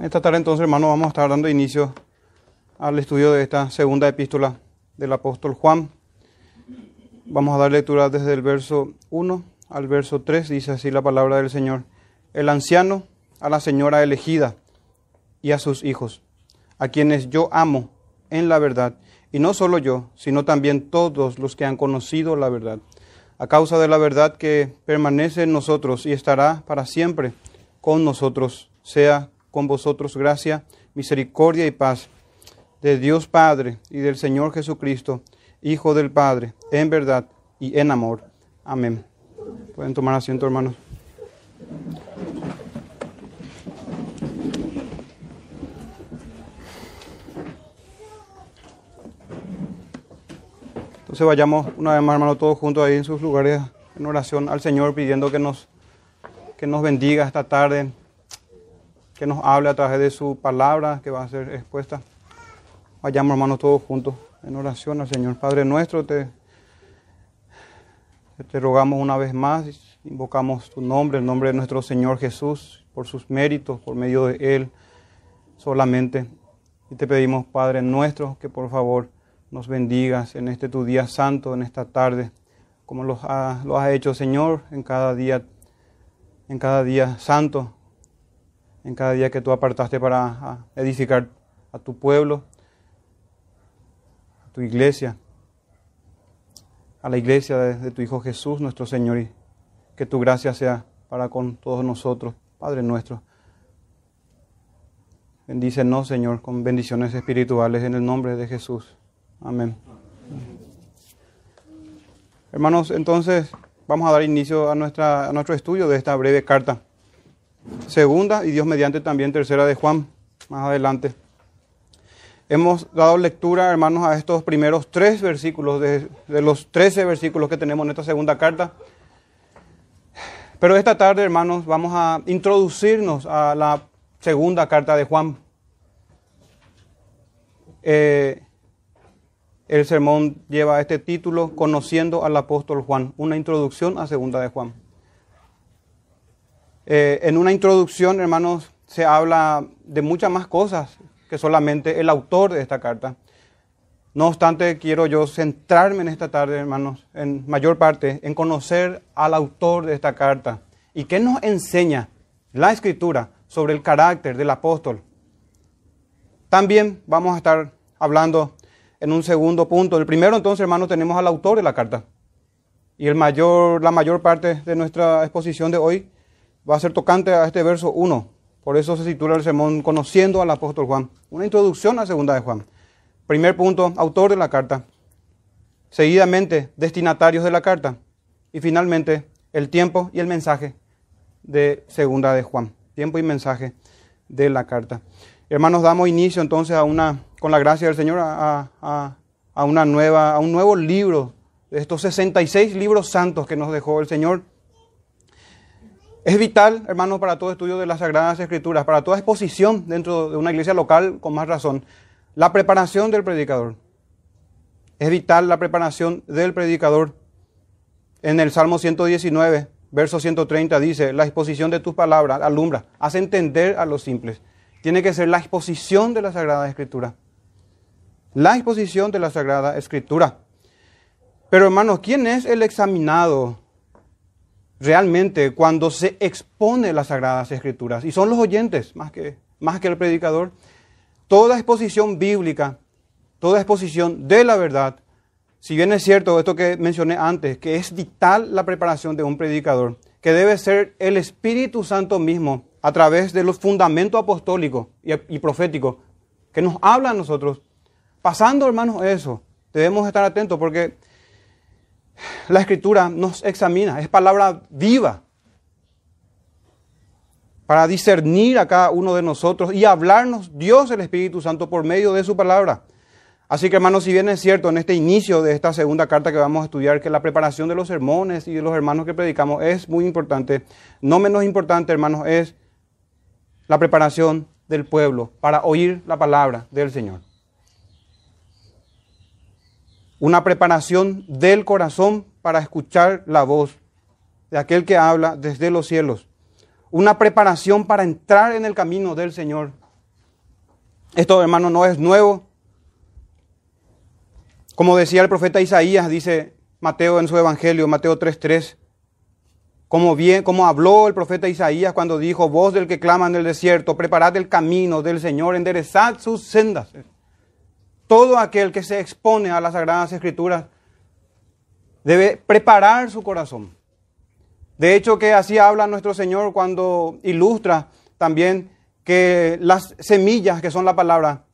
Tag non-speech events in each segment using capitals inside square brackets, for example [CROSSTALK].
Esta tarde entonces, hermano, vamos a estar dando inicio al estudio de esta segunda epístola del apóstol Juan. Vamos a dar lectura desde el verso 1 al verso 3, dice así la palabra del Señor. El anciano a la señora elegida y a sus hijos, a quienes yo amo en la verdad, y no solo yo, sino también todos los que han conocido la verdad, a causa de la verdad que permanece en nosotros y estará para siempre con nosotros, sea con vosotros gracia, misericordia y paz de Dios Padre y del Señor Jesucristo, Hijo del Padre, en verdad y en amor. Amén. Pueden tomar asiento, hermanos. Entonces vayamos una vez más, hermanos, todos juntos ahí en sus lugares en oración al Señor, pidiendo que nos, que nos bendiga esta tarde, que nos hable a través de su palabra que va a ser expuesta. Vayamos, hermanos, todos juntos en oración al Señor. Padre nuestro, te, te rogamos una vez más, invocamos tu nombre, el nombre de nuestro Señor Jesús, por sus méritos, por medio de Él solamente. Y te pedimos, Padre nuestro, que por favor nos bendigas en este tu día santo, en esta tarde, como lo, ha, lo has hecho, Señor, en cada día, en cada día santo, en cada día que tú apartaste para edificar a tu pueblo tu iglesia, a la iglesia de, tu Hijo Jesús, nuestro Señor, y que tu gracia sea para con todos nosotros, Padre nuestro. Bendícenos, Señor, con bendiciones espirituales en el nombre de Jesús. Amén. Hermanos, entonces vamos a dar inicio a, nuestra, a nuestro estudio de esta breve carta. Segunda y Dios mediante también tercera de Juan, más adelante. Hemos dado lectura, hermanos, a estos primeros tres versículos de, los trece versículos que tenemos en esta segunda carta. Pero esta tarde, hermanos, vamos a introducirnos a la segunda carta de Juan. Eh, el sermón lleva este título, Conociendo al apóstol Juan, una introducción a segunda de Juan. Eh, en una introducción, hermanos, se habla de muchas más cosas que solamente el autor de esta carta. No obstante, quiero yo centrarme en esta tarde, hermanos, en mayor parte, en conocer al autor de esta carta y qué nos enseña la escritura sobre el carácter del apóstol. También vamos a estar hablando en un segundo punto. El primero, entonces, hermanos, tenemos al autor de la carta. Y el mayor, la mayor parte de nuestra exposición de hoy va a ser tocante a este verso 1. Por eso se titula el sermón Conociendo al apóstol Juan. Una introducción a segunda de Juan. Primer punto, autor de la carta. Seguidamente, destinatarios de la carta. Y finalmente, el tiempo y el mensaje de segunda de Juan. Tiempo y mensaje de la carta. Hermanos, damos inicio entonces a una, con la gracia del Señor, a, a una nueva, a un nuevo libro de estos 66 libros santos que nos dejó el Señor es vital, hermanos, para todo estudio de las Sagradas Escrituras, para toda exposición dentro de una iglesia local, con más razón, la preparación del predicador. Es vital la preparación del predicador. En el Salmo 119, verso 130 dice, la exposición de tus palabras alumbra, hace entender a los simples. Tiene que ser la exposición de la Sagrada Escritura. La exposición de la Sagrada Escritura. Pero hermanos, ¿quién es el examinado realmente cuando se expone las Sagradas Escrituras, y son los oyentes más que, más que el predicador, toda exposición bíblica, toda exposición de la verdad, si bien es cierto esto que mencioné antes, que es vital la preparación de un predicador, que debe ser el Espíritu Santo mismo, a través de los fundamentos apostólicos y, y proféticos, que nos habla a nosotros. Pasando, hermanos, eso, debemos estar atentos porque la escritura nos examina, es palabra viva para discernir a cada uno de nosotros y hablarnos Dios el Espíritu Santo por medio de su palabra. Así que hermanos, si bien es cierto en este inicio de esta segunda carta que vamos a estudiar que la preparación de los sermones y de los hermanos que predicamos es muy importante, no menos importante hermanos es la preparación del pueblo para oír la palabra del Señor una preparación del corazón para escuchar la voz de aquel que habla desde los cielos. una preparación para entrar en el camino del Señor. Esto, hermano, no es nuevo. Como decía el profeta Isaías, dice Mateo en su Evangelio, Mateo 3.3, como, bien, como habló el profeta Isaías cuando dijo, voz del que clama en el desierto, preparad el camino del Señor, enderezad sus sendas. Todo aquel que se expone a las Sagradas Escrituras debe preparar su corazón. De hecho, que así habla nuestro Señor cuando ilustra también que las semillas, que son la palabra,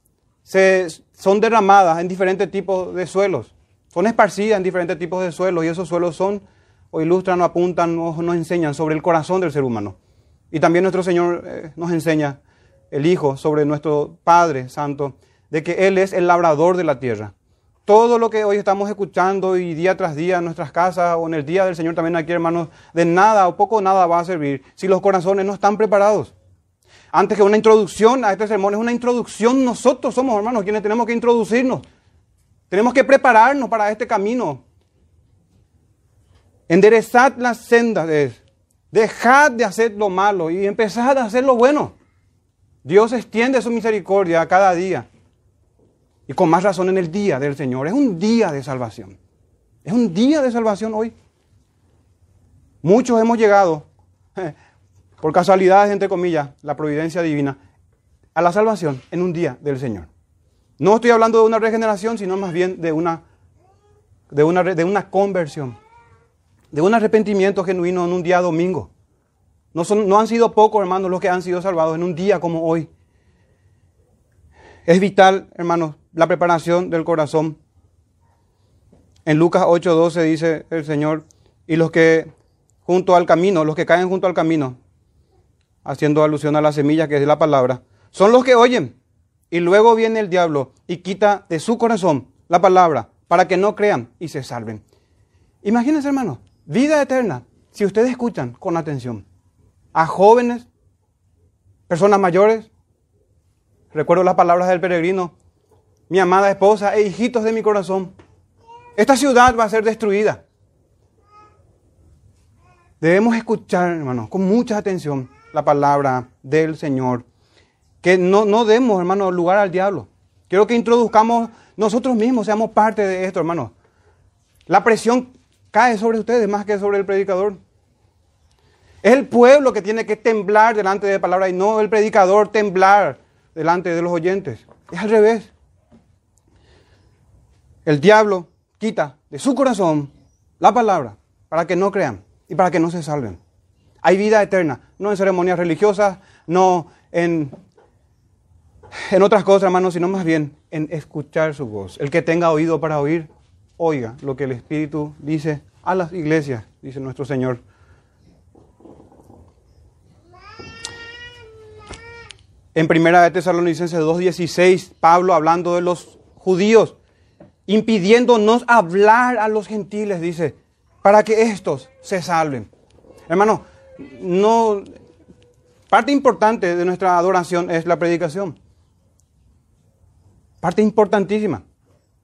se, son derramadas en diferentes tipos de suelos. Son esparcidas en diferentes tipos de suelos y esos suelos son, o ilustran, o apuntan, o nos enseñan sobre el corazón del ser humano. Y también nuestro Señor eh, nos enseña, el Hijo, sobre nuestro Padre Santo, de que Él es el labrador de la tierra. Todo lo que hoy estamos escuchando y día tras día en nuestras casas o en el día del Señor también aquí, hermanos, de nada o poco nada va a servir si los corazones no están preparados. Antes que una introducción a este sermón, es una introducción. Nosotros somos, hermanos, quienes tenemos que introducirnos. Tenemos que prepararnos para este camino. Enderezad las sendas. Dejad de hacer lo malo y empezad a hacer lo bueno. Dios extiende su misericordia cada día. Y con más razón en el día del Señor. Es un día de salvación. Es un día de salvación hoy. Muchos hemos llegado, [LAUGHS] por casualidades, entre comillas, la providencia divina, a la salvación en un día del Señor. No estoy hablando de una regeneración, sino más bien de una, de una, de una conversión, de un arrepentimiento genuino en un día domingo. No, son, no han sido pocos, hermanos, los que han sido salvados en un día como hoy. Es vital, hermanos, la preparación del corazón. En Lucas 8:12 dice el Señor, y los que junto al camino, los que caen junto al camino, haciendo alusión a la semilla que es la palabra, son los que oyen. Y luego viene el diablo y quita de su corazón la palabra para que no crean y se salven. Imagínense, hermano, vida eterna, si ustedes escuchan con atención a jóvenes, personas mayores. Recuerdo las palabras del peregrino, mi amada esposa e hijitos de mi corazón. Esta ciudad va a ser destruida. Debemos escuchar, hermanos, con mucha atención la palabra del Señor. Que no, no demos, hermano, lugar al diablo. Quiero que introduzcamos nosotros mismos, seamos parte de esto, hermano. La presión cae sobre ustedes más que sobre el predicador. Es el pueblo que tiene que temblar delante de la palabra y no el predicador temblar delante de los oyentes. Es al revés. El diablo quita de su corazón la palabra para que no crean y para que no se salven. Hay vida eterna, no en ceremonias religiosas, no en, en otras cosas, hermanos, sino más bien en escuchar su voz. El que tenga oído para oír, oiga lo que el Espíritu dice a las iglesias, dice nuestro Señor. En primera de Tesalonicenses 2.16, Pablo hablando de los judíos, impidiéndonos hablar a los gentiles, dice, para que estos se salven. Hermano, no parte importante de nuestra adoración es la predicación. Parte importantísima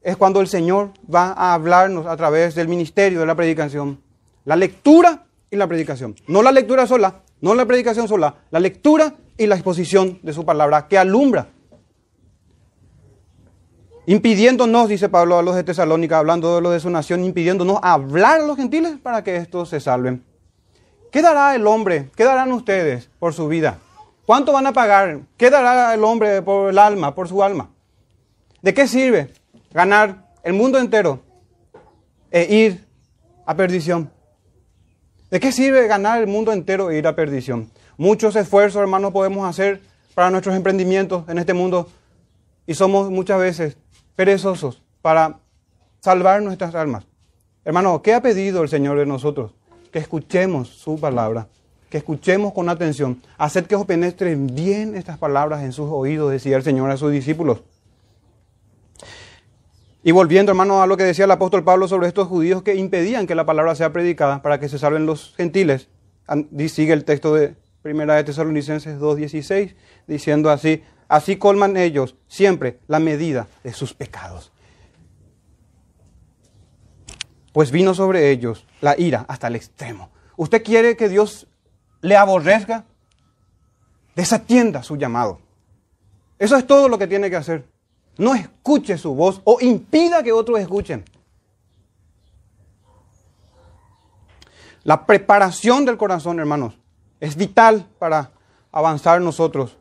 es cuando el Señor va a hablarnos a través del ministerio de la predicación. La lectura y la predicación. No la lectura sola, no la predicación sola, la lectura y la exposición de su palabra que alumbra. Impidiéndonos, dice Pablo a los de Tesalónica, hablando de lo de su nación, impidiéndonos hablar a los gentiles para que estos se salven. ¿Qué dará el hombre? ¿Qué darán ustedes por su vida? ¿Cuánto van a pagar? ¿Qué dará el hombre por el alma, por su alma? ¿De qué sirve ganar el mundo entero e ir a perdición? ¿De qué sirve ganar el mundo entero e ir a perdición? Muchos esfuerzos, hermanos, podemos hacer para nuestros emprendimientos en este mundo y somos muchas veces perezosos para salvar nuestras almas. Hermano, ¿qué ha pedido el Señor de nosotros? Que escuchemos su palabra, que escuchemos con atención, hacer que os penetren bien estas palabras en sus oídos, decía el Señor a sus discípulos. Y volviendo, hermano, a lo que decía el apóstol Pablo sobre estos judíos que impedían que la palabra sea predicada para que se salven los gentiles, sigue el texto de Primera de Tesalonicenses 2.16, diciendo así, así colman ellos siempre la medida de sus pecados. Pues vino sobre ellos la ira hasta el extremo. ¿Usted quiere que Dios le aborrezca? desatienda su llamado. Eso es todo lo que tiene que hacer. No escuche su voz o impida que otros escuchen. La preparación del corazón, hermanos, es vital para avanzar nosotros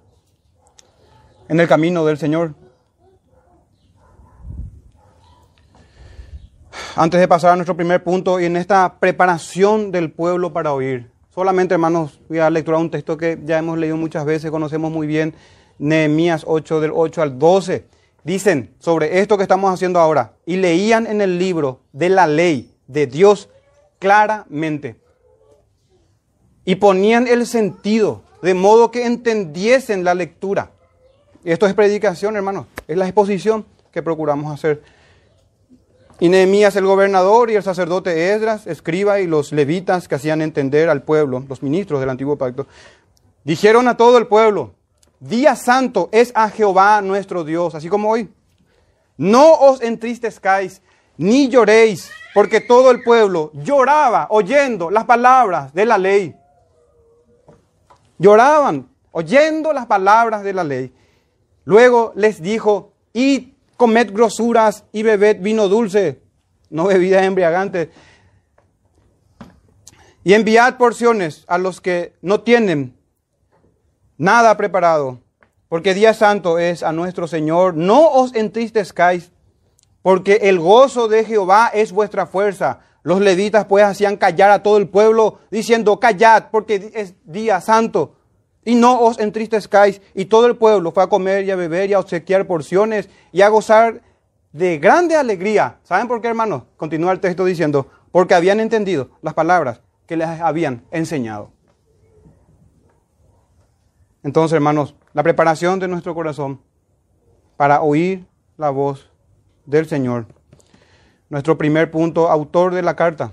en el camino del Señor. Antes de pasar a nuestro primer punto y en esta preparación del pueblo para oír, solamente hermanos voy a lecturar un texto que ya hemos leído muchas veces, conocemos muy bien, Nehemías 8 del 8 al 12. Dicen sobre esto que estamos haciendo ahora y leían en el libro de la ley de Dios claramente y ponían el sentido de modo que entendiesen la lectura. Esto es predicación, hermanos, es la exposición que procuramos hacer. Y Nehemías, el gobernador, y el sacerdote Esdras, escriba, y los levitas que hacían entender al pueblo, los ministros del antiguo pacto, dijeron a todo el pueblo, día santo es a Jehová nuestro Dios, así como hoy. No os entristezcáis, ni lloréis, porque todo el pueblo lloraba oyendo las palabras de la ley. Lloraban oyendo las palabras de la ley. Luego les dijo, id comed grosuras y bebed vino dulce, no bebida embriagante. Y enviad porciones a los que no tienen nada preparado, porque día santo es a nuestro Señor. No os entristezcáis, porque el gozo de Jehová es vuestra fuerza. Los levitas pues hacían callar a todo el pueblo, diciendo, callad, porque es día santo. Y no os entristezcáis. Y todo el pueblo fue a comer y a beber y a obsequiar porciones y a gozar de grande alegría. ¿Saben por qué, hermanos? Continúa el texto diciendo, porque habían entendido las palabras que les habían enseñado. Entonces, hermanos, la preparación de nuestro corazón para oír la voz del Señor. Nuestro primer punto, autor de la carta.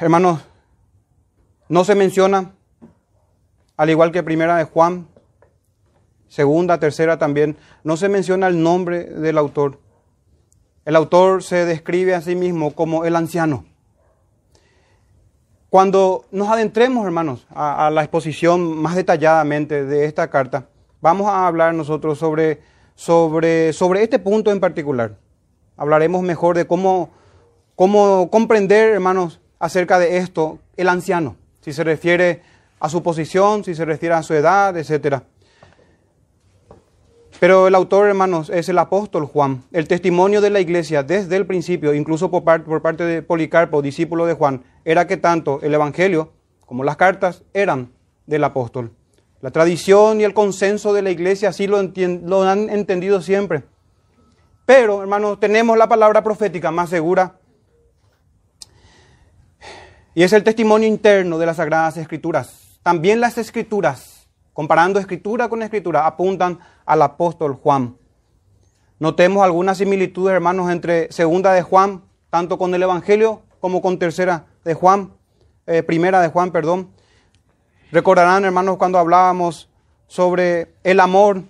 Hermanos, no se menciona, al igual que primera de Juan, segunda, tercera también, no se menciona el nombre del autor. El autor se describe a sí mismo como el anciano. Cuando nos adentremos, hermanos, a, la exposición más detalladamente de esta carta, vamos a hablar nosotros sobre, sobre, sobre este punto en particular. Hablaremos mejor de cómo, cómo comprender, hermanos, acerca de esto, el anciano si se refiere a su posición, si se refiere a su edad, etc. Pero el autor, hermanos, es el apóstol Juan. El testimonio de la iglesia desde el principio, incluso por, parte de Policarpo, discípulo de Juan, era que tanto el Evangelio como las cartas eran del apóstol. La tradición y el consenso de la iglesia así lo, lo han entendido siempre. Pero, hermanos, tenemos la palabra profética más segura y es el testimonio interno de las Sagradas Escrituras. También las Escrituras, comparando Escritura con Escritura, apuntan al apóstol Juan. Notemos algunas similitudes, hermanos, entre segunda de Juan, tanto con el Evangelio como con tercera de Juan, eh, primera de Juan, perdón. Recordarán, hermanos, cuando hablábamos sobre el amor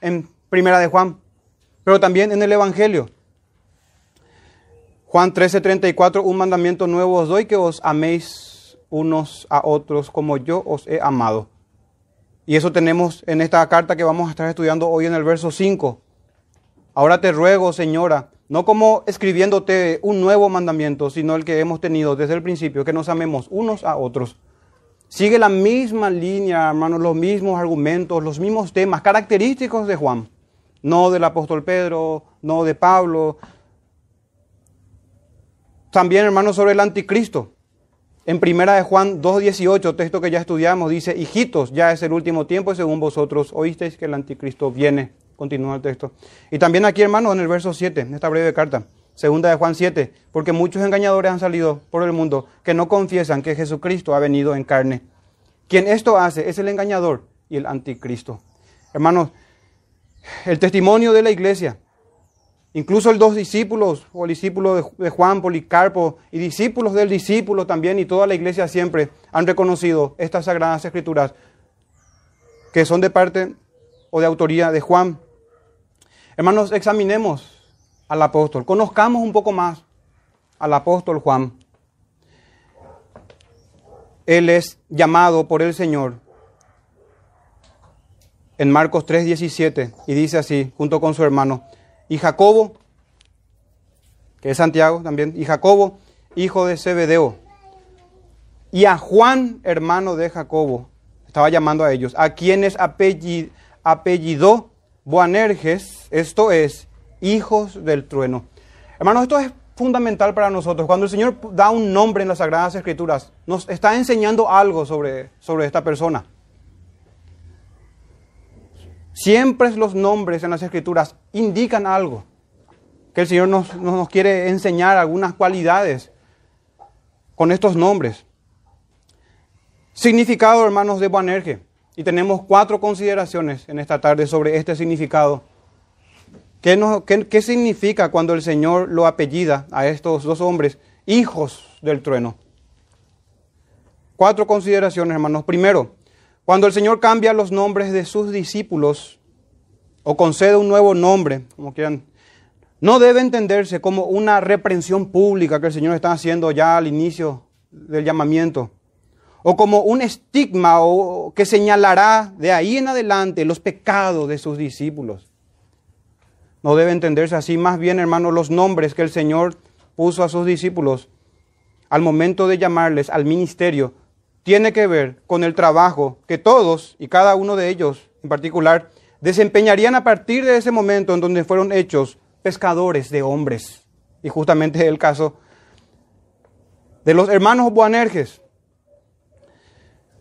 en primera de Juan, pero también en el Evangelio. Juan 13:34, un mandamiento nuevo os doy, que os améis unos a otros como yo os he amado. Y eso tenemos en esta carta que vamos a estar estudiando hoy en el verso 5. Ahora te ruego, señora, no como escribiéndote un nuevo mandamiento, sino el que hemos tenido desde el principio, que nos amemos unos a otros. Sigue la misma línea, hermanos, los mismos argumentos, los mismos temas característicos de Juan. No del apóstol Pedro, no de Pablo, también, hermanos, sobre el anticristo. En primera de Juan 2.18, texto que ya estudiamos, dice, hijitos, ya es el último tiempo y según vosotros oísteis que el anticristo viene. Continúa el texto. Y también aquí, hermanos, en el verso 7, en esta breve carta, segunda de Juan 7, porque muchos engañadores han salido por el mundo que no confiesan que Jesucristo ha venido en carne. Quien esto hace es el engañador y el anticristo. Hermanos, el testimonio de la iglesia Incluso los dos discípulos, o el discípulo de Juan, Policarpo, y discípulos del discípulo también, y toda la iglesia siempre han reconocido estas sagradas escrituras que son de parte o de autoría de Juan. Hermanos, examinemos al apóstol, conozcamos un poco más al apóstol Juan. él es llamado por el Señor en Marcos 3:17 y dice así, junto con su hermano, y Jacobo, que es Santiago también, y Jacobo, hijo de Zebedeo, y a Juan, hermano de Jacobo, estaba llamando a ellos, a quienes apellidó Boanerges, esto es, hijos del trueno. Hermanos, esto es fundamental para nosotros. Cuando el Señor da un nombre en las Sagradas Escrituras, nos está enseñando algo sobre, sobre esta persona. Siempre los nombres en las Escrituras indican algo. Que el Señor nos, nos quiere enseñar algunas cualidades con estos nombres. Significado, hermanos, de Boanerge. Y tenemos cuatro consideraciones en esta tarde sobre este significado. ¿Qué, significa cuando el Señor lo apellida a estos dos hombres, hijos del trueno? Cuatro consideraciones, hermanos. Primero, cuando el Señor cambia los nombres de sus discípulos o concede un nuevo nombre, como quieran, no debe entenderse como una reprensión pública que el Señor está haciendo ya al inicio del llamamiento, o como un estigma o que señalará de ahí en adelante los pecados de sus discípulos. No debe entenderse así. Más bien, hermanos, los nombres que el Señor puso a sus discípulos al momento de llamarles al ministerio tiene que ver con el trabajo que todos y cada uno de ellos en particular desempeñarían a partir de ese momento en donde fueron hechos pescadores de hombres. Y justamente el caso de los hermanos Boanerges.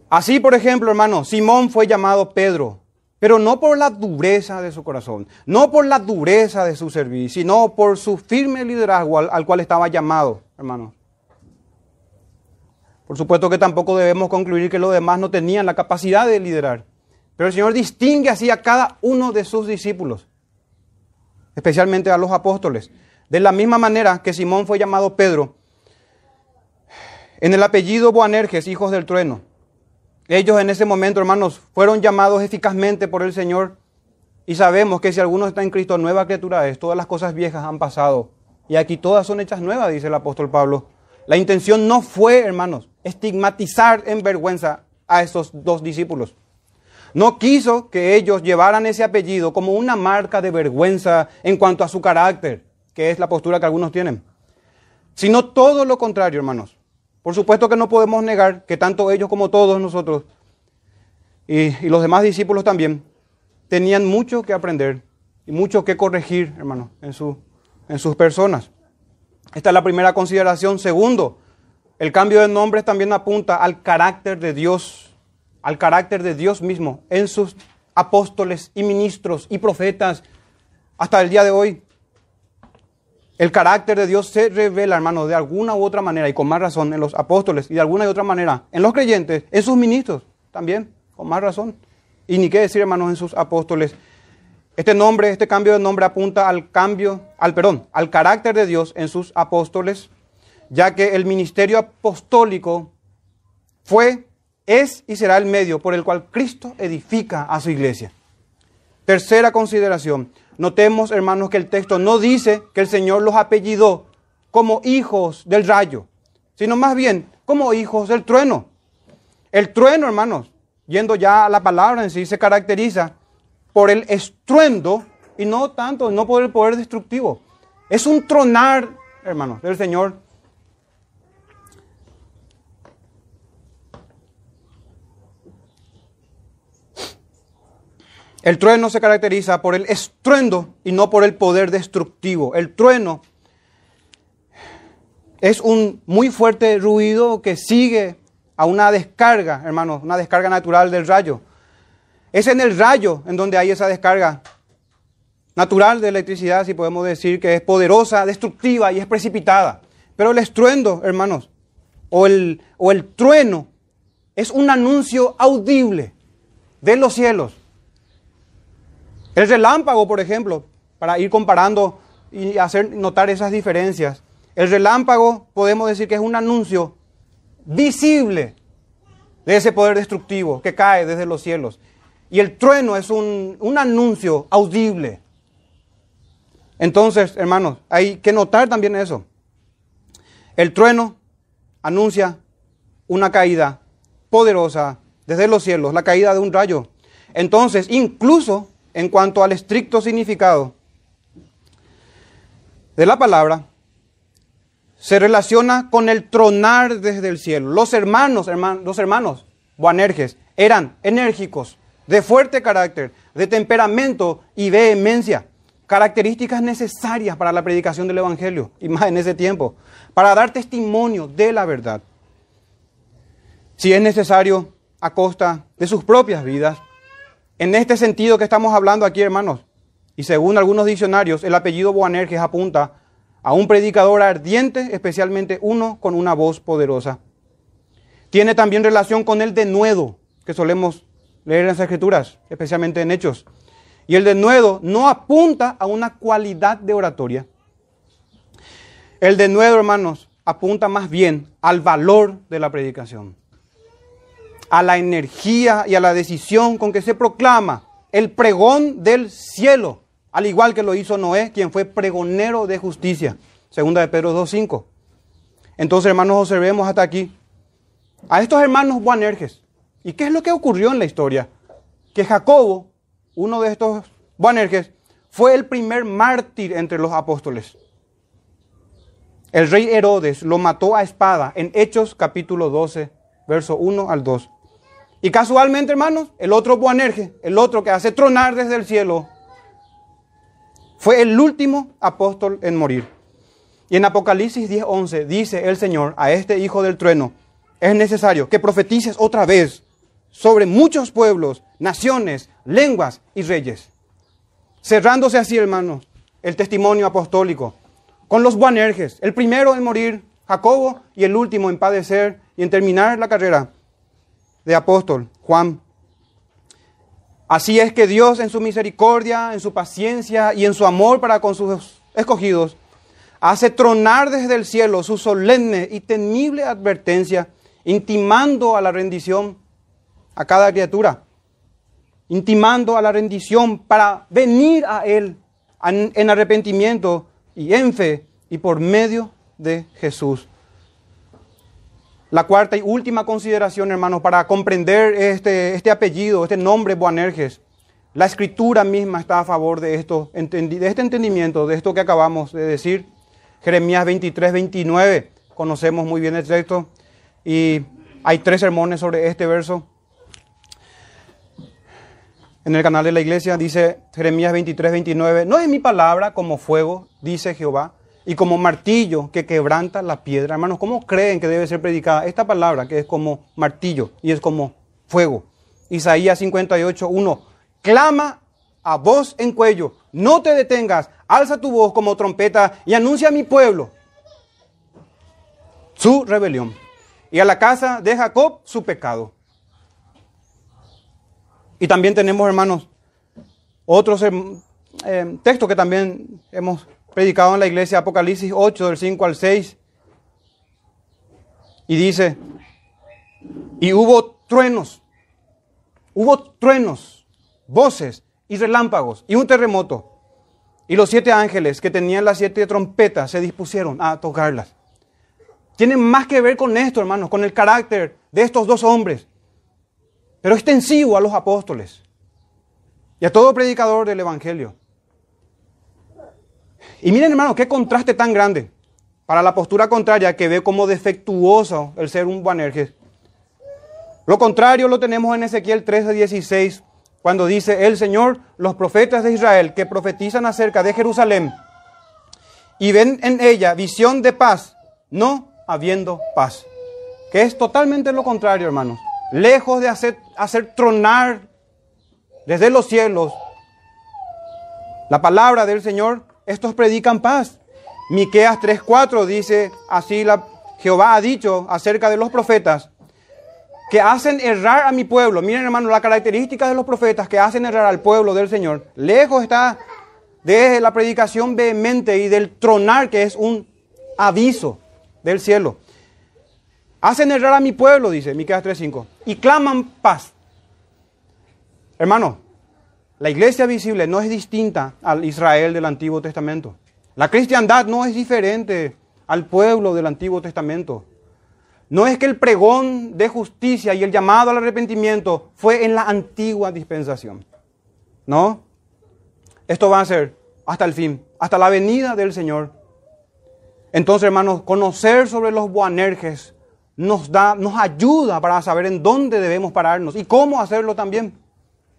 Así, por ejemplo, hermano, Simón fue llamado Pedro, pero no por la dureza de su corazón, no por la dureza de su servicio, sino por su firme liderazgo al, cual estaba llamado, hermanos. Por supuesto que tampoco debemos concluir que los demás no tenían la capacidad de liderar, pero el Señor distingue así a cada uno de sus discípulos, especialmente a los apóstoles. De la misma manera que Simón fue llamado Pedro, en el apellido Boanerges, hijos del trueno, ellos en ese momento, hermanos, fueron llamados eficazmente por el Señor y sabemos que si alguno está en Cristo, nueva criatura es, todas las cosas viejas han pasado y aquí todas son hechas nuevas, dice el apóstol Pablo. La intención no fue, hermanos, estigmatizar en vergüenza a esos dos discípulos. No quiso que ellos llevaran ese apellido como una marca de vergüenza en cuanto a su carácter, que es la postura que algunos tienen, sino todo lo contrario, hermanos. Por supuesto que no podemos negar que tanto ellos como todos nosotros y, los demás discípulos también tenían mucho que aprender y mucho que corregir, hermano, en, en sus personas. Esta es la primera consideración. Segundo, el cambio de nombres también apunta al carácter de Dios, al carácter de Dios mismo en sus apóstoles y ministros y profetas hasta el día de hoy. El carácter de Dios se revela, hermanos, de alguna u otra manera, y con más razón, en los apóstoles, y de alguna y otra manera, en los creyentes, en sus ministros, también, con más razón. Y ni qué decir, hermanos, en sus apóstoles. Este nombre, este cambio de nombre apunta al cambio, al perdón, al carácter de Dios en sus apóstoles, ya que el ministerio apostólico fue, es y será el medio por el cual Cristo edifica a su iglesia. Tercera consideración, Notemos, hermanos, que el texto no dice que el Señor los apellidó como hijos del rayo, sino más bien como hijos del trueno. El trueno, hermanos, yendo ya a la palabra en sí, se caracteriza por el estruendo y no tanto, no por el poder destructivo. Es un tronar, hermanos, del Señor El trueno se caracteriza por el estruendo y no por el poder destructivo. El trueno es un muy fuerte ruido que sigue a una descarga, hermanos, una descarga natural del rayo. Es en el rayo en donde hay esa descarga natural de electricidad, si podemos decir que es poderosa, destructiva y es precipitada. Pero el estruendo, hermanos, o el, o el trueno, es un anuncio audible de los cielos el relámpago, por ejemplo, para ir comparando y hacer notar esas diferencias. El relámpago podemos decir que es un anuncio visible de ese poder destructivo que cae desde los cielos. Y el trueno es un, un anuncio audible. Entonces, hermanos, hay que notar también eso. El trueno anuncia una caída poderosa desde los cielos, la caída de un rayo. Entonces, incluso en cuanto al estricto significado de la palabra, se relaciona con el tronar desde el cielo. Los hermanos, los hermanos Boanerges eran enérgicos, de fuerte carácter, de temperamento y vehemencia, características necesarias para la predicación del Evangelio, y más en ese tiempo, para dar testimonio de la verdad. Si es necesario, a costa de sus propias vidas. En este sentido que estamos hablando aquí, hermanos, y según algunos diccionarios, el apellido Boanerges apunta a un predicador ardiente, especialmente uno con una voz poderosa. Tiene también relación con el denuedo que solemos leer en las escrituras, especialmente en Hechos. Y el denuedo no apunta a una cualidad de oratoria. El denuedo, hermanos, apunta más bien al valor de la predicación, a la energía y a la decisión con que se proclama el pregón del cielo al igual que lo hizo Noé, quien fue pregonero de justicia. Segunda de Pedro 2.5. Entonces, hermanos, observemos hasta aquí a estos hermanos Boanerges. ¿Y qué es lo que ocurrió en la historia? Que Jacobo, uno de estos Boanerges, fue el primer mártir entre los apóstoles. El rey Herodes lo mató a espada en Hechos capítulo 12, verso 1 al 2. Y casualmente, hermanos, el otro Boanerges, el otro que hace tronar desde el cielo fue el último apóstol en morir. Y en Apocalipsis 10:11 dice el Señor a este hijo del trueno, es necesario que profetices otra vez sobre muchos pueblos, naciones, lenguas y reyes. Cerrándose así, hermanos, el testimonio apostólico con los Boanerges, el primero en morir, Jacobo, y el último en padecer y en terminar la carrera de apóstol, Juan. Así es que Dios en su misericordia, en su paciencia y en su amor para con sus escogidos, hace tronar desde el cielo su solemne y temible advertencia, intimando a la rendición a cada criatura, intimando a la rendición para venir a Él en arrepentimiento y en fe y por medio de Jesús. La cuarta y última consideración, hermanos, para comprender este, este apellido, este nombre Boanerges. La escritura misma está a favor de, esto, de este entendimiento, de esto que acabamos de decir. Jeremías 23, 29, conocemos muy bien el texto y hay tres sermones sobre este verso. En el canal de la iglesia dice Jeremías 23, 29, no es mi palabra como fuego, dice Jehová, y como martillo que quebranta la piedra. Hermanos, ¿cómo creen que debe ser predicada esta palabra que es como martillo y es como fuego? Isaías 58, 1. Clama a voz en cuello, no te detengas, alza tu voz como trompeta y anuncia a mi pueblo su rebelión y a la casa de Jacob su pecado. Y también tenemos, hermanos, otros eh, textos que también hemos predicado en la iglesia Apocalipsis 8 del 5 al 6. Y dice, y hubo truenos, hubo truenos, voces y relámpagos y un terremoto. Y los siete ángeles que tenían las siete trompetas se dispusieron a tocarlas. Tienen más que ver con esto, hermanos, con el carácter de estos dos hombres, pero extensivo a los apóstoles y a todo predicador del Evangelio. Y miren, hermano, qué contraste tan grande para la postura contraria que ve como defectuoso el ser un Boanerges. Lo contrario lo tenemos en Ezequiel 13, 16, cuando dice el Señor, los profetas de Israel que profetizan acerca de Jerusalén y ven en ella visión de paz, no habiendo paz. Que es totalmente lo contrario, hermanos. Lejos de hacer, hacer tronar desde los cielos la palabra del Señor, estos predican paz. Miqueas 3:4 dice, así la, Jehová ha dicho acerca de los profetas que hacen errar a mi pueblo. Miren, hermanos, la característica de los profetas que hacen errar al pueblo del Señor. Lejos está de la predicación vehemente y del tronar que es un aviso del cielo. Hacen errar a mi pueblo, dice Miqueas 3:5, y claman paz. Hermano, la iglesia visible no es distinta al Israel del Antiguo Testamento. La cristiandad no es diferente al pueblo del Antiguo Testamento. No es que el pregón de justicia y el llamado al arrepentimiento fue en la antigua dispensación. No. Esto va a ser hasta el fin, hasta la venida del Señor. Entonces, hermanos, conocer sobre los Boanerges nos da, nos ayuda para saber en dónde debemos pararnos y cómo hacerlo también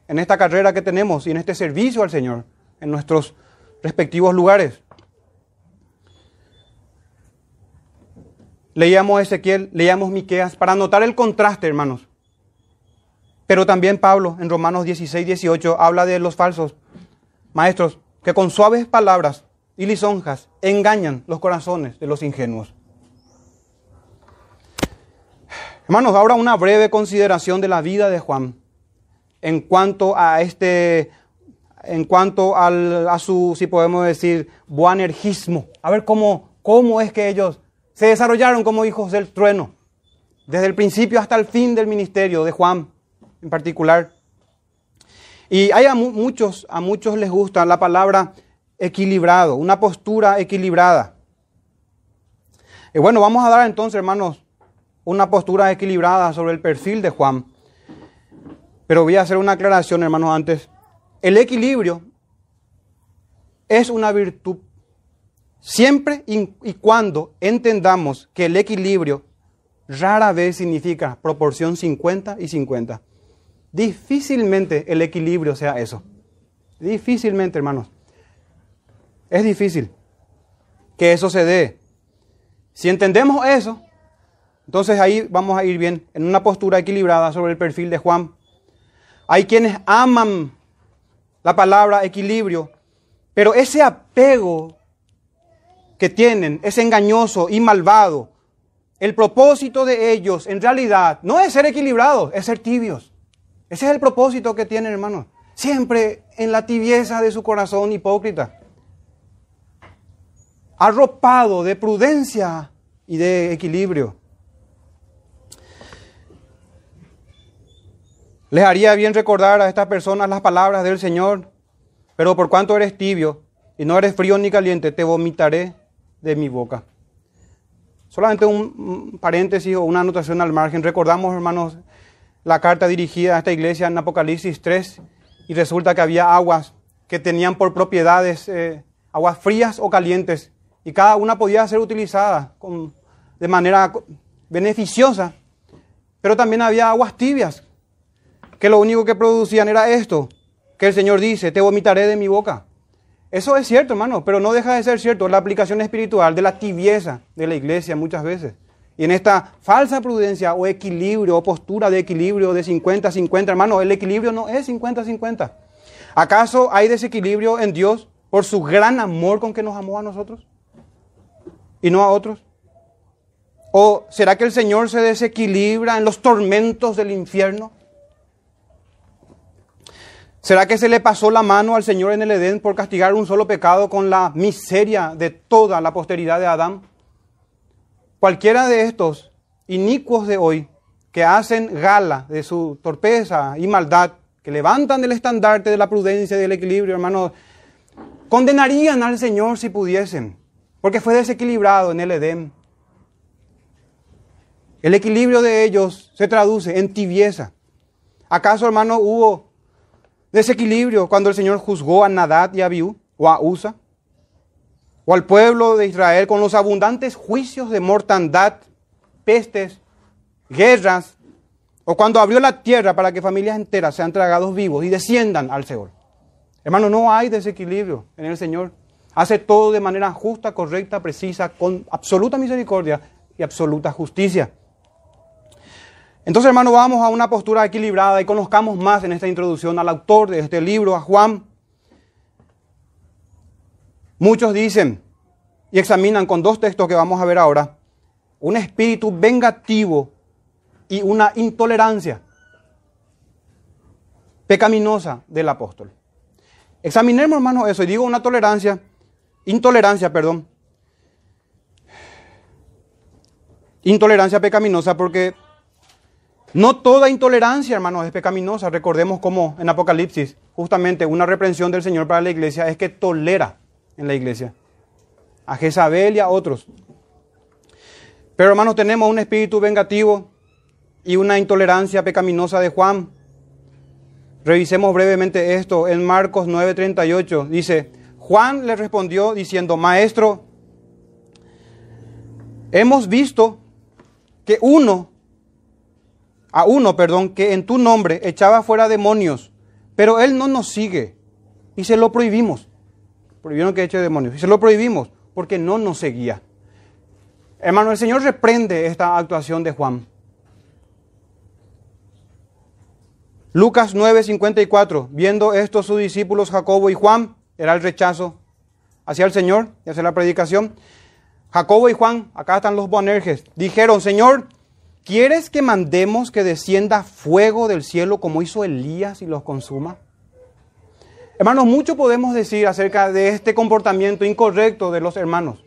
en esta carrera que tenemos y en este servicio al Señor, en nuestros respectivos lugares. Leíamos Ezequiel, leíamos Miqueas para notar el contraste, hermanos. Pero también Pablo en Romanos 16, 18 habla de los falsos maestros que con suaves palabras y lisonjas engañan los corazones de los ingenuos. Hermanos, ahora una breve consideración de la vida de Juan en cuanto a este, en cuanto al, a su, si podemos decir, buanergismo. A ver cómo, cómo es que ellos se desarrollaron como hijos del trueno, desde el principio hasta el fin del ministerio de Juan en particular. Y hay a muchos, a muchos les gusta la palabra equilibrado, una postura equilibrada. Y bueno, vamos a dar entonces, hermanos, una postura equilibrada sobre el perfil de Juan. Pero voy a hacer una aclaración, hermanos, antes. El equilibrio es una virtud siempre y cuando entendamos que el equilibrio rara vez significa proporción 50 y 50. Difícilmente el equilibrio sea eso. Difícilmente, hermanos. Es difícil que eso se dé. Si entendemos eso, entonces ahí vamos a ir bien, en una postura equilibrada sobre el perfil de Juan. Hay quienes aman la palabra equilibrio, pero ese apego que tienen es engañoso y malvado. El propósito de ellos en realidad no es ser equilibrados, es ser tibios. Ese es el propósito que tienen, hermanos. Siempre en la tibieza de su corazón hipócrita. Arropado de prudencia y de equilibrio. Les haría bien recordar a estas personas las palabras del Señor, pero por cuanto eres tibio y no eres frío ni caliente, te vomitaré de mi boca. Solamente un paréntesis o una anotación al margen. Recordamos, hermanos, la carta dirigida a esta iglesia en Apocalipsis 3 y resulta que había aguas que tenían por propiedades eh, aguas frías o calientes y cada una podía ser utilizada con, de manera beneficiosa, pero también había aguas tibias que lo único que producían era esto, que el Señor dice, te vomitaré de mi boca. Eso es cierto, hermano, pero no deja de ser cierto la aplicación espiritual de la tibieza de la iglesia muchas veces. Y en esta falsa prudencia o equilibrio o postura de equilibrio de 50-50, hermano, el equilibrio no es 50-50. ¿Acaso hay desequilibrio en Dios por su gran amor con que nos amó a nosotros y no a otros? ¿O será que el Señor se desequilibra en los tormentos del infierno? ¿Será que se le pasó la mano al Señor en el Edén por castigar un solo pecado con la miseria de toda la posteridad de Adán? Cualquiera de estos inicuos de hoy que hacen gala de su torpeza y maldad, que levantan el estandarte de la prudencia y del equilibrio, hermanos, condenarían al Señor si pudiesen, porque fue desequilibrado en el Edén. El equilibrio de ellos se traduce en tibieza. ¿Acaso, hermano, hubo desequilibrio cuando el Señor juzgó a Nadad y a Abiú, o a Usa, o al pueblo de Israel con los abundantes juicios de mortandad, pestes, guerras, o cuando abrió la tierra para que familias enteras sean tragados vivos y desciendan al Seol. Hermano, no hay desequilibrio en el Señor. Hace todo de manera justa, correcta, precisa, con absoluta misericordia y absoluta justicia. Entonces, hermano, vamos a una postura equilibrada y conozcamos más en esta introducción al autor de este libro, a Juan. Muchos dicen y examinan con dos textos que vamos a ver ahora, un espíritu vengativo y una intolerancia pecaminosa del apóstol. Examinemos, hermano, eso y digo una tolerancia, intolerancia, perdón. Intolerancia pecaminosa porque no toda intolerancia, hermanos, es pecaminosa. Recordemos cómo en Apocalipsis, justamente una reprensión del Señor para la iglesia es que tolera en la iglesia a Jezabel y a otros. Pero hermanos, tenemos un espíritu vengativo y una intolerancia pecaminosa de Juan. Revisemos brevemente esto. En Marcos 9:38 dice, Juan le respondió diciendo, Maestro, hemos visto que uno, a uno, perdón, que en tu nombre echaba fuera demonios, pero él no nos sigue y se lo prohibimos. Prohibieron que eche demonios y se lo prohibimos porque no nos seguía. Hermano, el Señor reprende esta actuación de Juan. Lucas 9:54, viendo esto sus discípulos Jacobo y Juan, era el rechazo hacia el Señor y hacia la predicación. Jacobo y Juan, acá están los Boanerges, dijeron, Señor, ¿quieres que mandemos que descienda fuego del cielo como hizo Elías y los consuma? Hermanos, mucho podemos decir acerca de este comportamiento incorrecto de los hermanos.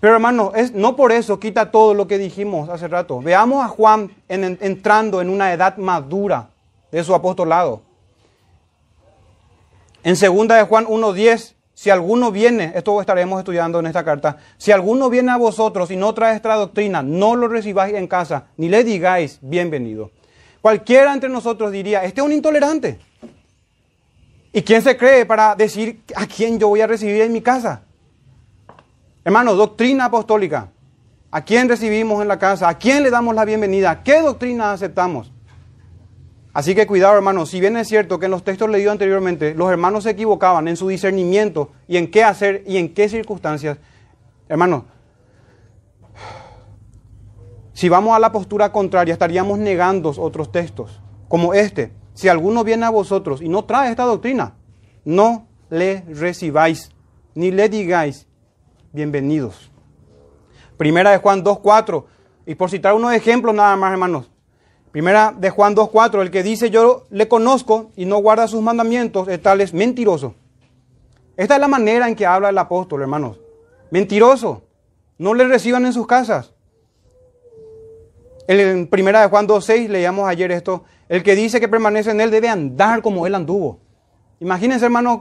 Pero hermanos, no por eso quita todo lo que dijimos hace rato. Veamos a Juan entrando en una edad madura de su apostolado. En segunda de Juan 1.10, si alguno viene, esto estaremos estudiando en esta carta, si alguno viene a vosotros y no trae esta doctrina, no lo recibáis en casa, ni le digáis bienvenido. Cualquiera entre nosotros diría, este es un intolerante. ¿Y quién se cree para decir a quién yo voy a recibir en mi casa? Hermano, doctrina apostólica. ¿A quién recibimos en la casa? ¿A quién le damos la bienvenida? ¿Qué doctrina aceptamos? Así que cuidado, hermanos. Si bien es cierto que en los textos leídos anteriormente los hermanos se equivocaban en su discernimiento y en qué hacer y en qué circunstancias, hermanos, si vamos a la postura contraria estaríamos negando otros textos, como este. Si alguno viene a vosotros y no trae esta doctrina, no le recibáis, ni le digáis bienvenidos. Primera de Juan 2.4. Y por citar unos ejemplos nada más, hermanos. Primera de Juan 2.4, el que dice yo le conozco y no guarda sus mandamientos, es tal es mentiroso. Esta es la manera en que habla el apóstol, hermanos. Mentiroso. No le reciban en sus casas. En primera de Juan 2.6 leíamos ayer esto. El que dice que permanece en él debe andar como él anduvo. Imagínense, hermanos,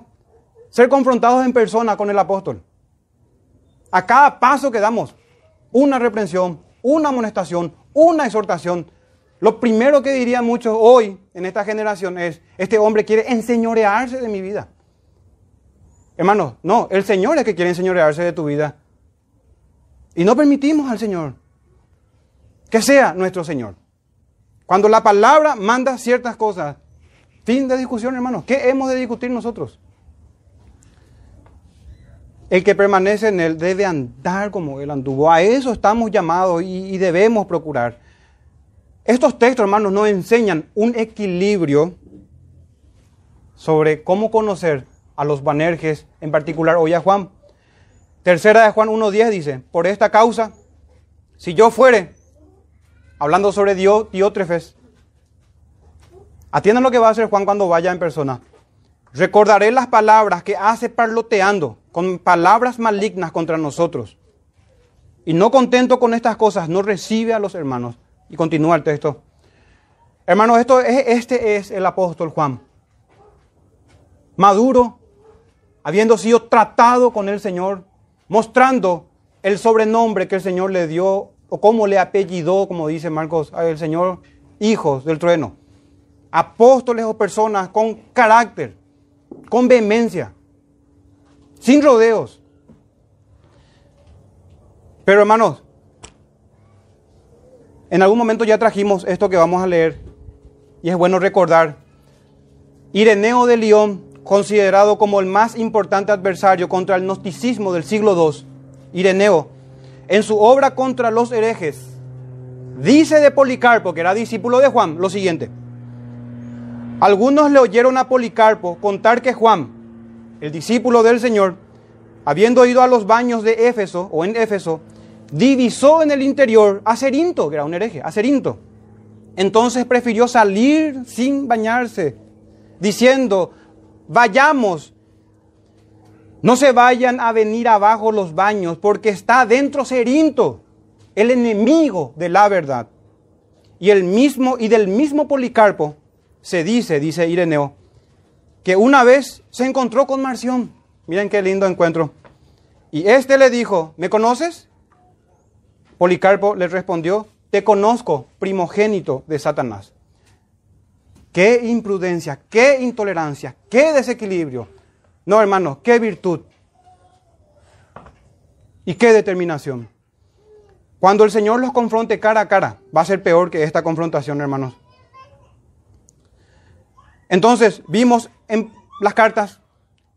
ser confrontados en persona con el apóstol. A cada paso que damos, una reprensión, una amonestación, una exhortación, lo primero que dirían muchos hoy en esta generación es, este hombre quiere enseñorearse de mi vida. Hermanos, no, el Señor es que quiere enseñorearse de tu vida. Y no permitimos al Señor que sea nuestro Señor. Cuando la palabra manda ciertas cosas, fin de discusión, hermanos, ¿qué hemos de discutir nosotros? El que permanece en él debe andar como él anduvo. A eso estamos llamados y, y debemos procurar. Estos textos, hermanos, nos enseñan un equilibrio sobre cómo conocer a los banerjes, en particular hoy a Juan. Tercera de Juan 1.10 dice, por esta causa, si yo fuere, hablando sobre Dios, Diótrefes, atiendan lo que va a hacer Juan cuando vaya en persona. Recordaré las palabras que hace parloteando con palabras malignas contra nosotros. Y no contento con estas cosas, no recibe a los hermanos y continúa el texto. Hermanos, esto es, este es el apóstol Juan. Maduro, habiendo sido tratado con el Señor, mostrando el sobrenombre que el Señor le dio, o cómo le apellidó, como dice Marcos, al Señor, hijos del trueno. Apóstoles o personas con carácter, con vehemencia, sin rodeos. Pero hermanos, en algún momento ya trajimos esto que vamos a leer y es bueno recordar. Ireneo de León, considerado como el más importante adversario contra el gnosticismo del siglo II, Ireneo, en su obra contra los herejes, dice de Policarpo, que era discípulo de Juan, lo siguiente. Algunos le oyeron a Policarpo contar que Juan, el discípulo del Señor, habiendo ido a los baños de Éfeso o en Éfeso, divisó en el interior a Cerinto, que era un hereje, a Cerinto. Entonces prefirió salir sin bañarse, diciendo, vayamos, no se vayan a venir abajo los baños, porque está dentro Cerinto, el enemigo de la verdad. Y el mismo y del mismo Policarpo se dice, dice Ireneo, que una vez se encontró con Marción. Miren qué lindo encuentro. Y este le dijo, ¿me conoces? Policarpo le respondió, te conozco, primogénito de Satanás. Qué imprudencia, qué intolerancia, qué desequilibrio. No, hermanos, qué virtud y qué determinación. Cuando el Señor los confronte cara a cara, va a ser peor que esta confrontación, hermanos. Entonces, vimos en las cartas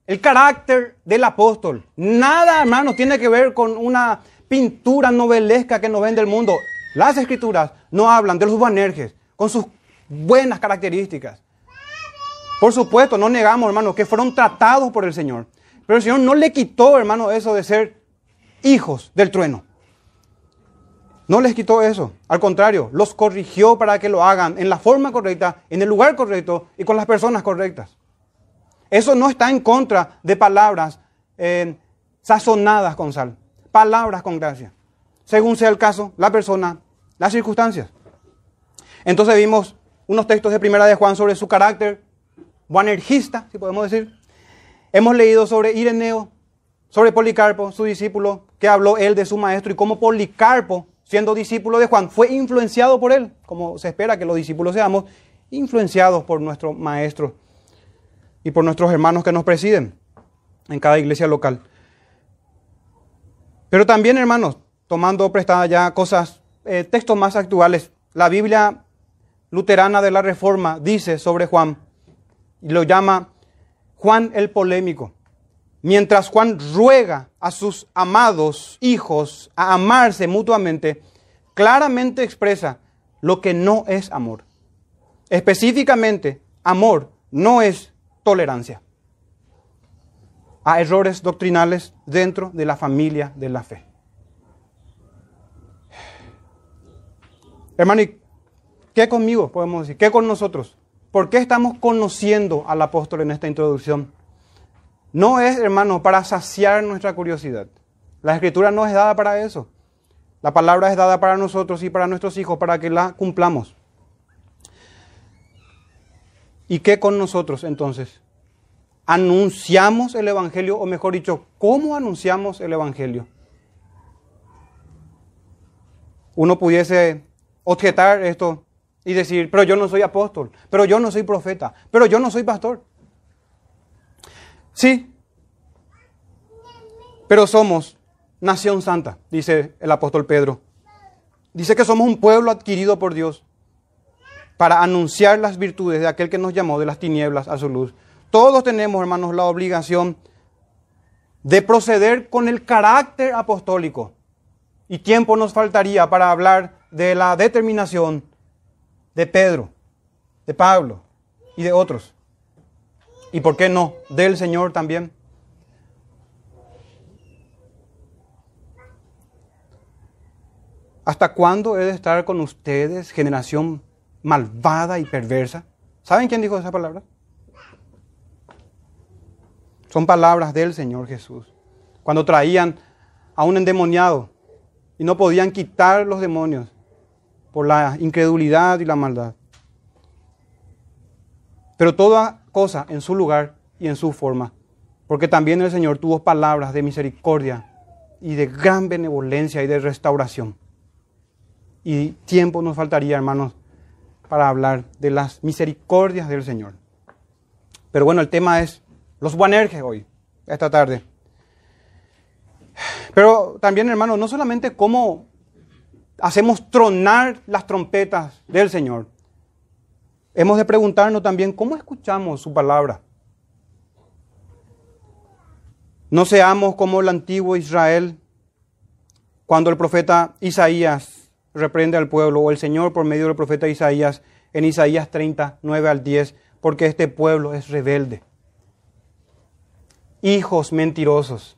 el carácter del apóstol. Nada, hermanos, tiene que ver con una pintura novelesca que nos ven del mundo. Las escrituras no hablan de los Boanerges con sus buenas características. Por supuesto, no negamos, hermanos, que fueron tratados por el Señor. Pero el Señor no le quitó, hermano, eso de ser hijos del trueno. No les quitó eso. Al contrario, los corrigió para que lo hagan en la forma correcta, en el lugar correcto y con las personas correctas. Eso no está en contra de palabras eh, sazonadas con sal. Palabras con gracia. Según sea el caso, la persona, las circunstancias. Entonces vimos unos textos de Primera de Juan sobre su carácter buanergista, si podemos decir. Hemos leído sobre Ireneo, sobre Policarpo, su discípulo, que habló él de su maestro y cómo Policarpo siendo discípulo de Juan, fue influenciado por él, como se espera que los discípulos seamos, influenciados por nuestro maestro y por nuestros hermanos que nos presiden en cada iglesia local. Pero también, hermanos, tomando prestada ya cosas, eh, textos más actuales, la Biblia luterana de la Reforma dice sobre Juan, y lo llama Juan el polémico. Mientras Juan ruega a sus amados hijos a amarse mutuamente, claramente expresa lo que no es amor. Específicamente, amor no es tolerancia a errores doctrinales dentro de la familia de la fe. Hermano, ¿qué conmigo podemos decir? ¿Qué con nosotros? ¿Por qué estamos conociendo al apóstol en esta introducción? No es, hermano, para saciar nuestra curiosidad. La escritura no es dada para eso. La palabra es dada para nosotros y para nuestros hijos, para que la cumplamos. ¿Y qué con nosotros entonces? ¿Anunciamos el Evangelio? O mejor dicho, ¿cómo anunciamos el Evangelio? Uno pudiese objetar esto y decir, pero yo no soy apóstol, pero yo no soy profeta, pero yo no soy pastor. Sí, pero somos nación santa, dice el apóstol Pedro. Dice que somos un pueblo adquirido por Dios para anunciar las virtudes de aquel que nos llamó de las tinieblas a su luz. Todos tenemos, hermanos, la obligación de proceder con el carácter apostólico. Y tiempo nos faltaría para hablar de la determinación de Pedro, de Pablo y de otros. ¿Y por qué no? Del Señor también. ¿Hasta cuándo he de estar con ustedes, generación malvada y perversa? ¿Saben quién dijo esa palabra? Son palabras del Señor Jesús. Cuando traían a un endemoniado y no podían quitar los demonios por la incredulidad y la maldad. Pero toda cosa en su lugar y en su forma. Porque también el Señor tuvo palabras de misericordia y de gran benevolencia y de restauración. Y tiempo nos faltaría, hermanos, para hablar de las misericordias del Señor. Pero bueno, el tema es los Buanerges hoy, esta tarde. Pero también, hermanos, no solamente cómo hacemos tronar las trompetas del Señor, hemos de preguntarnos también cómo escuchamos su palabra. No seamos como el antiguo Israel, cuando el profeta Isaías reprende al pueblo, o el Señor por medio del profeta Isaías, en Isaías 30, 9 al 10, porque este pueblo es rebelde. Hijos mentirosos.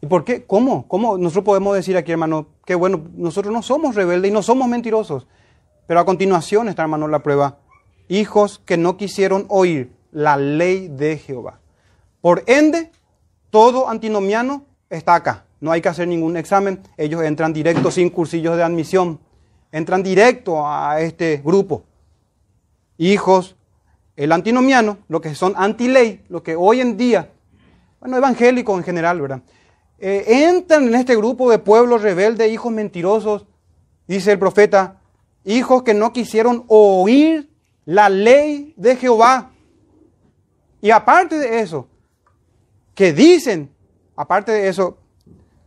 ¿Y por qué? ¿Cómo? ¿Cómo? Nosotros podemos decir aquí, hermano, que bueno, nosotros no somos rebeldes y no somos mentirosos. Pero a continuación está, hermano, la prueba. Hijos que no quisieron oír la ley de Jehová. Por ende, todo antinomiano está acá. No hay que hacer ningún examen. Ellos entran directo sin cursillos de admisión. Entran directo a este grupo. Hijos, el antinomiano, lo que son anti-ley, lo que hoy en día, bueno, evangélicos en general, ¿verdad? eh, entran en este grupo de pueblos rebeldes, hijos mentirosos, dice el profeta, hijos que no quisieron oír la ley de Jehová. Y aparte de eso, que dicen, aparte de eso,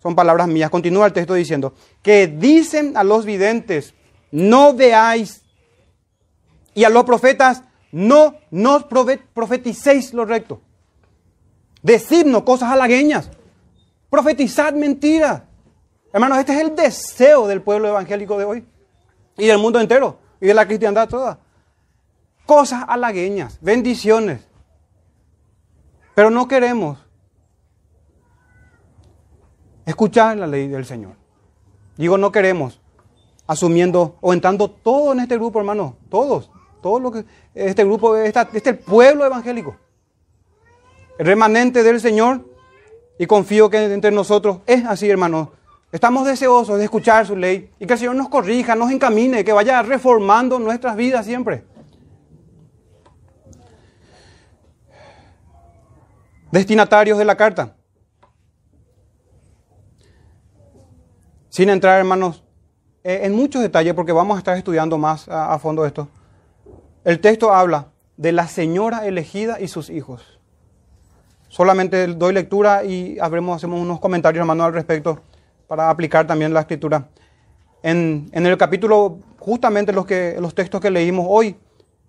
son palabras mías, continúa el texto diciendo, que dicen a los videntes, no veáis, y a los profetas, no nos profeticéis lo recto. Decidnos cosas halagueñas. Profetizad mentiras. Hermanos, este es el deseo del pueblo evangélico de hoy. Y del mundo entero. Y de la cristiandad toda. Cosas halagueñas, bendiciones. Pero no queremos escuchar la ley del Señor. Digo, no queremos, asumiendo o entrando todo en este grupo, hermano, todos, todo lo que este grupo, este es el pueblo evangélico, el remanente del Señor, y confío que entre nosotros es así, hermano. Estamos deseosos de escuchar su ley y que el Señor nos corrija, nos encamine, que vaya reformando nuestras vidas siempre. Destinatarios de la carta. Sin entrar, hermanos, eh, en muchos detalles, porque vamos a estar estudiando más a, fondo esto. El texto habla de la señora elegida y sus hijos. Solamente doy lectura y hacemos unos comentarios, hermano, al respecto para aplicar también la escritura. En, el capítulo, justamente los, que, los textos que leímos hoy,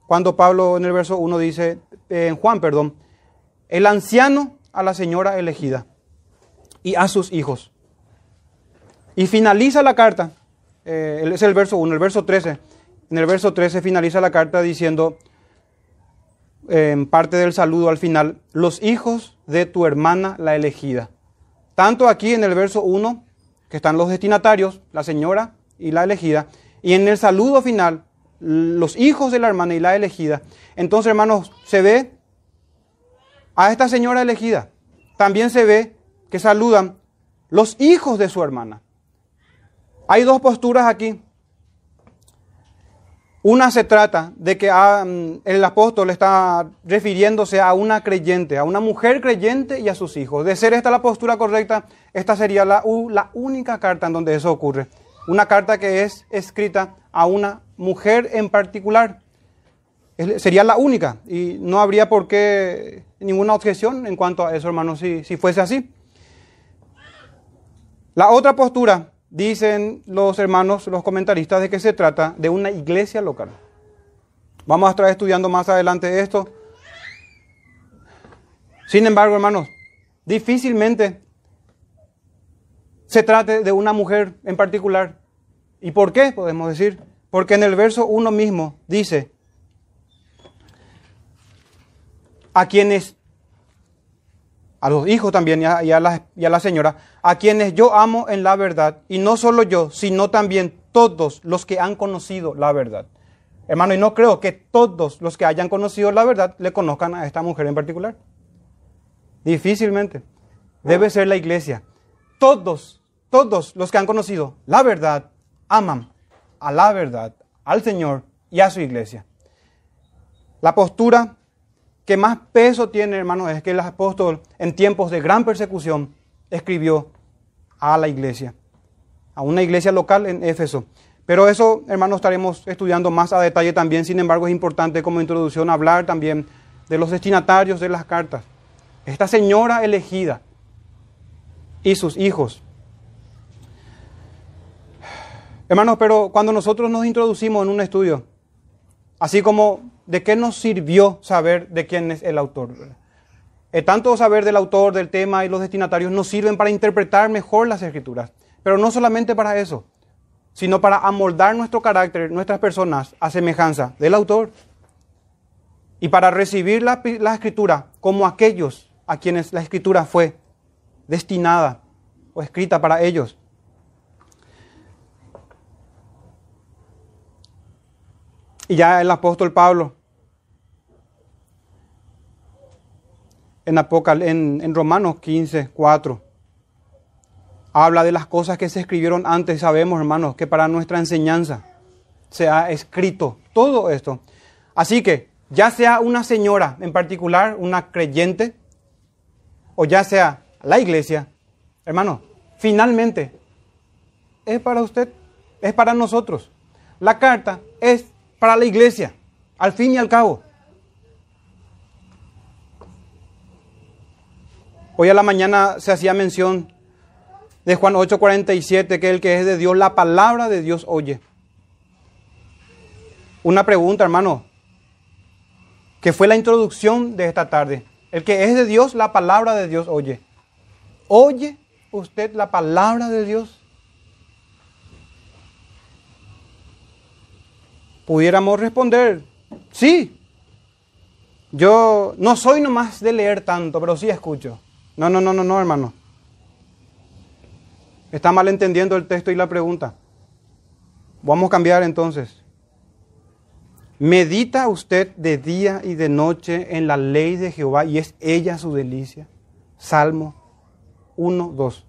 cuando Pablo en el verso 1 dice, en Juan, perdón, el anciano a la señora elegida y a sus hijos. Y finaliza la carta, eh, es el verso 1, el verso 13. En el verso 13 finaliza la carta diciendo, en parte del saludo al final, los hijos de tu hermana la elegida. Tanto aquí en el verso 1, que están los destinatarios, la señora y la elegida, y en el saludo final, los hijos de la hermana y la elegida. Entonces, hermanos, se ve a esta señora elegida. También se ve que saludan los hijos de su hermana. Hay dos posturas aquí. Una se trata de que ah, mm, el apóstol está refiriéndose a una creyente, a una mujer creyente y a sus hijos. De ser esta la postura correcta, esta sería la, la única carta en donde eso ocurre. Una carta que es escrita a una mujer en particular. Sería la única y no habría por qué ninguna objeción en cuanto a eso, hermanos, si, si fuese así. La otra postura dicen los hermanos, los comentaristas, de que se trata de una iglesia local. Vamos a estar estudiando más adelante esto. Sin embargo, hermanos, difícilmente se trate de una mujer en particular. ¿Y por qué? Podemos decir. Porque en el verso 1 mismo dice, a quienes a los hijos también y a, la, señora, a quienes yo amo en la verdad, y no solo yo, sino también todos los que han conocido la verdad. Hermano, y no creo que todos los que hayan conocido la verdad le conozcan a esta mujer en particular. Difícilmente. Debe ser la iglesia. Todos, todos los que han conocido la verdad aman a la verdad, al Señor y a su iglesia. La postura que más peso tiene, hermano, es que el apóstol en tiempos de gran persecución escribió a la iglesia, a una iglesia local en Éfeso. Pero eso, hermano, estaremos estudiando más a detalle también. Sin embargo, es importante como introducción hablar también de los destinatarios de las cartas. Esta señora elegida y sus hijos. Hermanos, pero cuando nosotros nos introducimos en un estudio, así como ¿de qué nos sirvió saber de quién es el autor? Eh, tanto saber del autor, del tema y los destinatarios nos sirven para interpretar mejor las escrituras, pero no solamente para eso, sino para amoldar nuestro carácter, nuestras personas a semejanza del autor y para recibir la, la escritura como aquellos a quienes la escritura fue destinada o escrita para ellos. Y ya el apóstol Pablo en, Apocal en, en Romanos 15, 4. Habla de las cosas que se escribieron antes. Sabemos, hermanos, que para nuestra enseñanza se ha escrito todo esto. Así que, ya sea una señora en particular, una creyente, o ya sea la iglesia, hermano, finalmente, es para usted, es para nosotros. La carta es para la iglesia, al fin y al cabo. Hoy a la mañana se hacía mención de Juan 8:47, que el que es de Dios, la palabra de Dios oye. Una pregunta, hermano, que fue la introducción de esta tarde. El que es de Dios, la palabra de Dios oye. ¿Oye usted la palabra de Dios? Pudiéramos responder, sí. Yo no soy nomás de leer tanto, pero sí escucho. No, no, no, no, no, hermano. Está malentendiendo el texto y la pregunta. Vamos a cambiar entonces. ¿Medita usted de día y de noche en la ley de Jehová y es ella su delicia? Salmo 1, 2.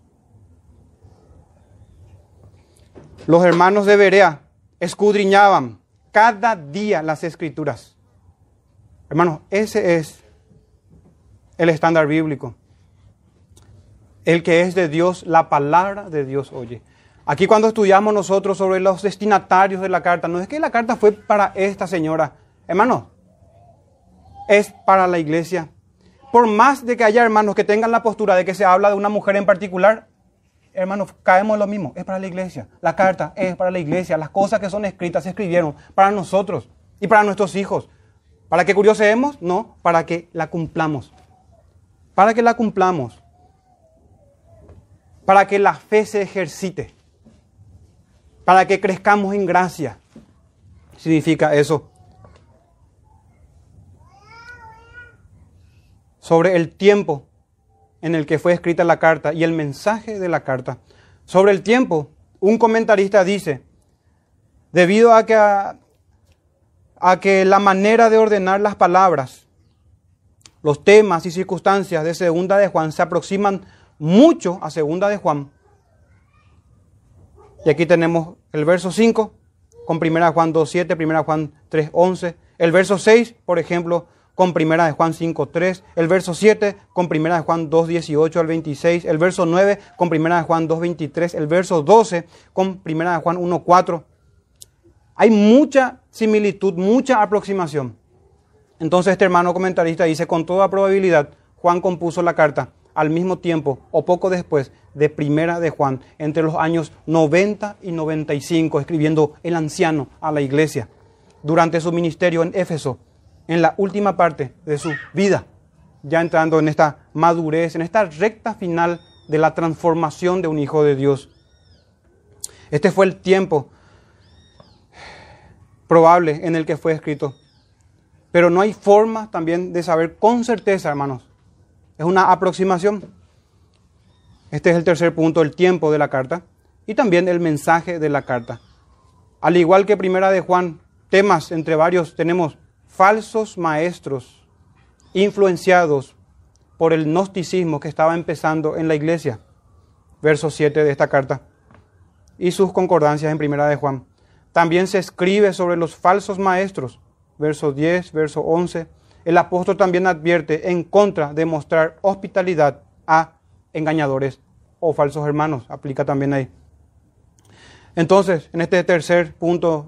Los hermanos de Berea escudriñaban cada día las escrituras. Hermanos, ese es el estándar bíblico. El que es de Dios, la palabra de Dios oye. Aquí cuando estudiamos nosotros sobre los destinatarios de la carta, no es que la carta fue para esta señora, hermano, es para la iglesia. Por más de que haya hermanos que tengan la postura de que se habla de una mujer en particular, hermanos, caemos en lo mismo, es para la iglesia. La carta es para la iglesia. Las cosas que son escritas se escribieron para nosotros y para nuestros hijos. ¿Para que curioseemos? No, para que la cumplamos. Para que la cumplamos para que la fe se ejercite, para que crezcamos en gracia. Significa eso. Sobre el tiempo en el que fue escrita la carta y el mensaje de la carta. Sobre el tiempo, un comentarista dice, debido a que, a, que la manera de ordenar las palabras, los temas y circunstancias de segunda de Juan se aproximan mucho a segunda de Juan. Y aquí tenemos el verso 5 con primera Juan 2.7, primera de Juan 3.11, el verso 6, por ejemplo, con primera de Juan 5.3, el verso 7 con primera de Juan 2.18 al 26, el verso 9 con primera de Juan 2.23, el verso 12 con primera de Juan 1.4. Hay mucha similitud, mucha aproximación. Entonces este hermano comentarista dice, con toda probabilidad, Juan compuso la carta al mismo tiempo o poco después de Primera de Juan, entre los años 90 y 95, escribiendo el anciano a la iglesia durante su ministerio en Éfeso, en la última parte de su vida, ya entrando en esta madurez, en esta recta final de la transformación de un hijo de Dios. Este fue el tiempo probable en el que fue escrito. Pero no hay forma también de saber con certeza, hermanos, es una aproximación. Este es el tercer punto, el tiempo de la carta y también el mensaje de la carta. Al igual que primera de Juan, temas entre varios tenemos falsos maestros influenciados por el gnosticismo que estaba empezando en la iglesia. Verso 7 de esta carta. Y sus concordancias en primera de Juan. También se escribe sobre los falsos maestros. Verso 10, verso 11 el apóstol también advierte en contra de mostrar hospitalidad a engañadores o falsos hermanos. Aplica también ahí. Entonces, en este tercer punto,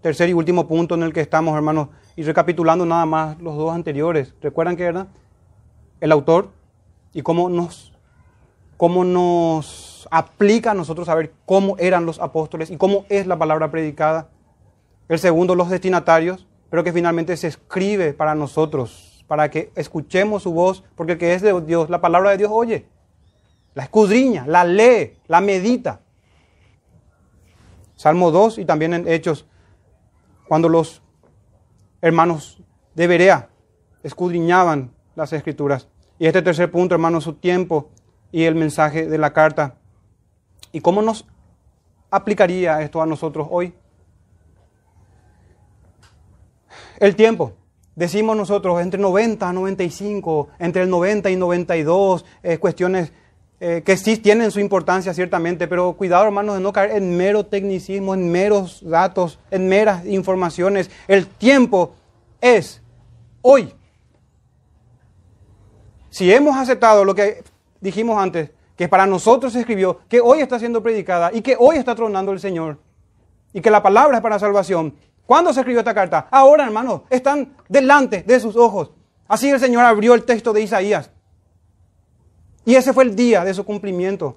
tercer y último punto en el que estamos, hermanos, y recapitulando nada más los dos anteriores, ¿recuerdan que era el autor y cómo nos, cómo nos aplica a nosotros saber cómo eran los apóstoles y cómo es la palabra predicada? El segundo, los destinatarios, pero que finalmente se escribe para nosotros, para que escuchemos su voz, porque el que es de Dios, la palabra de Dios oye, la escudriña, la lee, la medita. Salmo 2 y también en Hechos, cuando los hermanos de Berea escudriñaban las escrituras. Y este tercer punto, hermanos, su tiempo y el mensaje de la carta. ¿Y cómo nos aplicaría esto a nosotros hoy? El tiempo. Decimos nosotros entre 90 a 95, entre el 90 y 92, eh, cuestiones eh, que sí tienen su importancia ciertamente, pero cuidado hermanos de no caer en mero tecnicismo, en meros datos, en meras informaciones. El tiempo es hoy. Si hemos aceptado lo que dijimos antes, que para nosotros se escribió, que hoy está siendo predicada y que hoy está tronando el Señor. Y que la palabra es para salvación. ¿Cuándo se escribió esta carta? Ahora, hermanos, están delante de sus ojos. Así el Señor abrió el texto de Isaías. Y ese fue el día de su cumplimiento.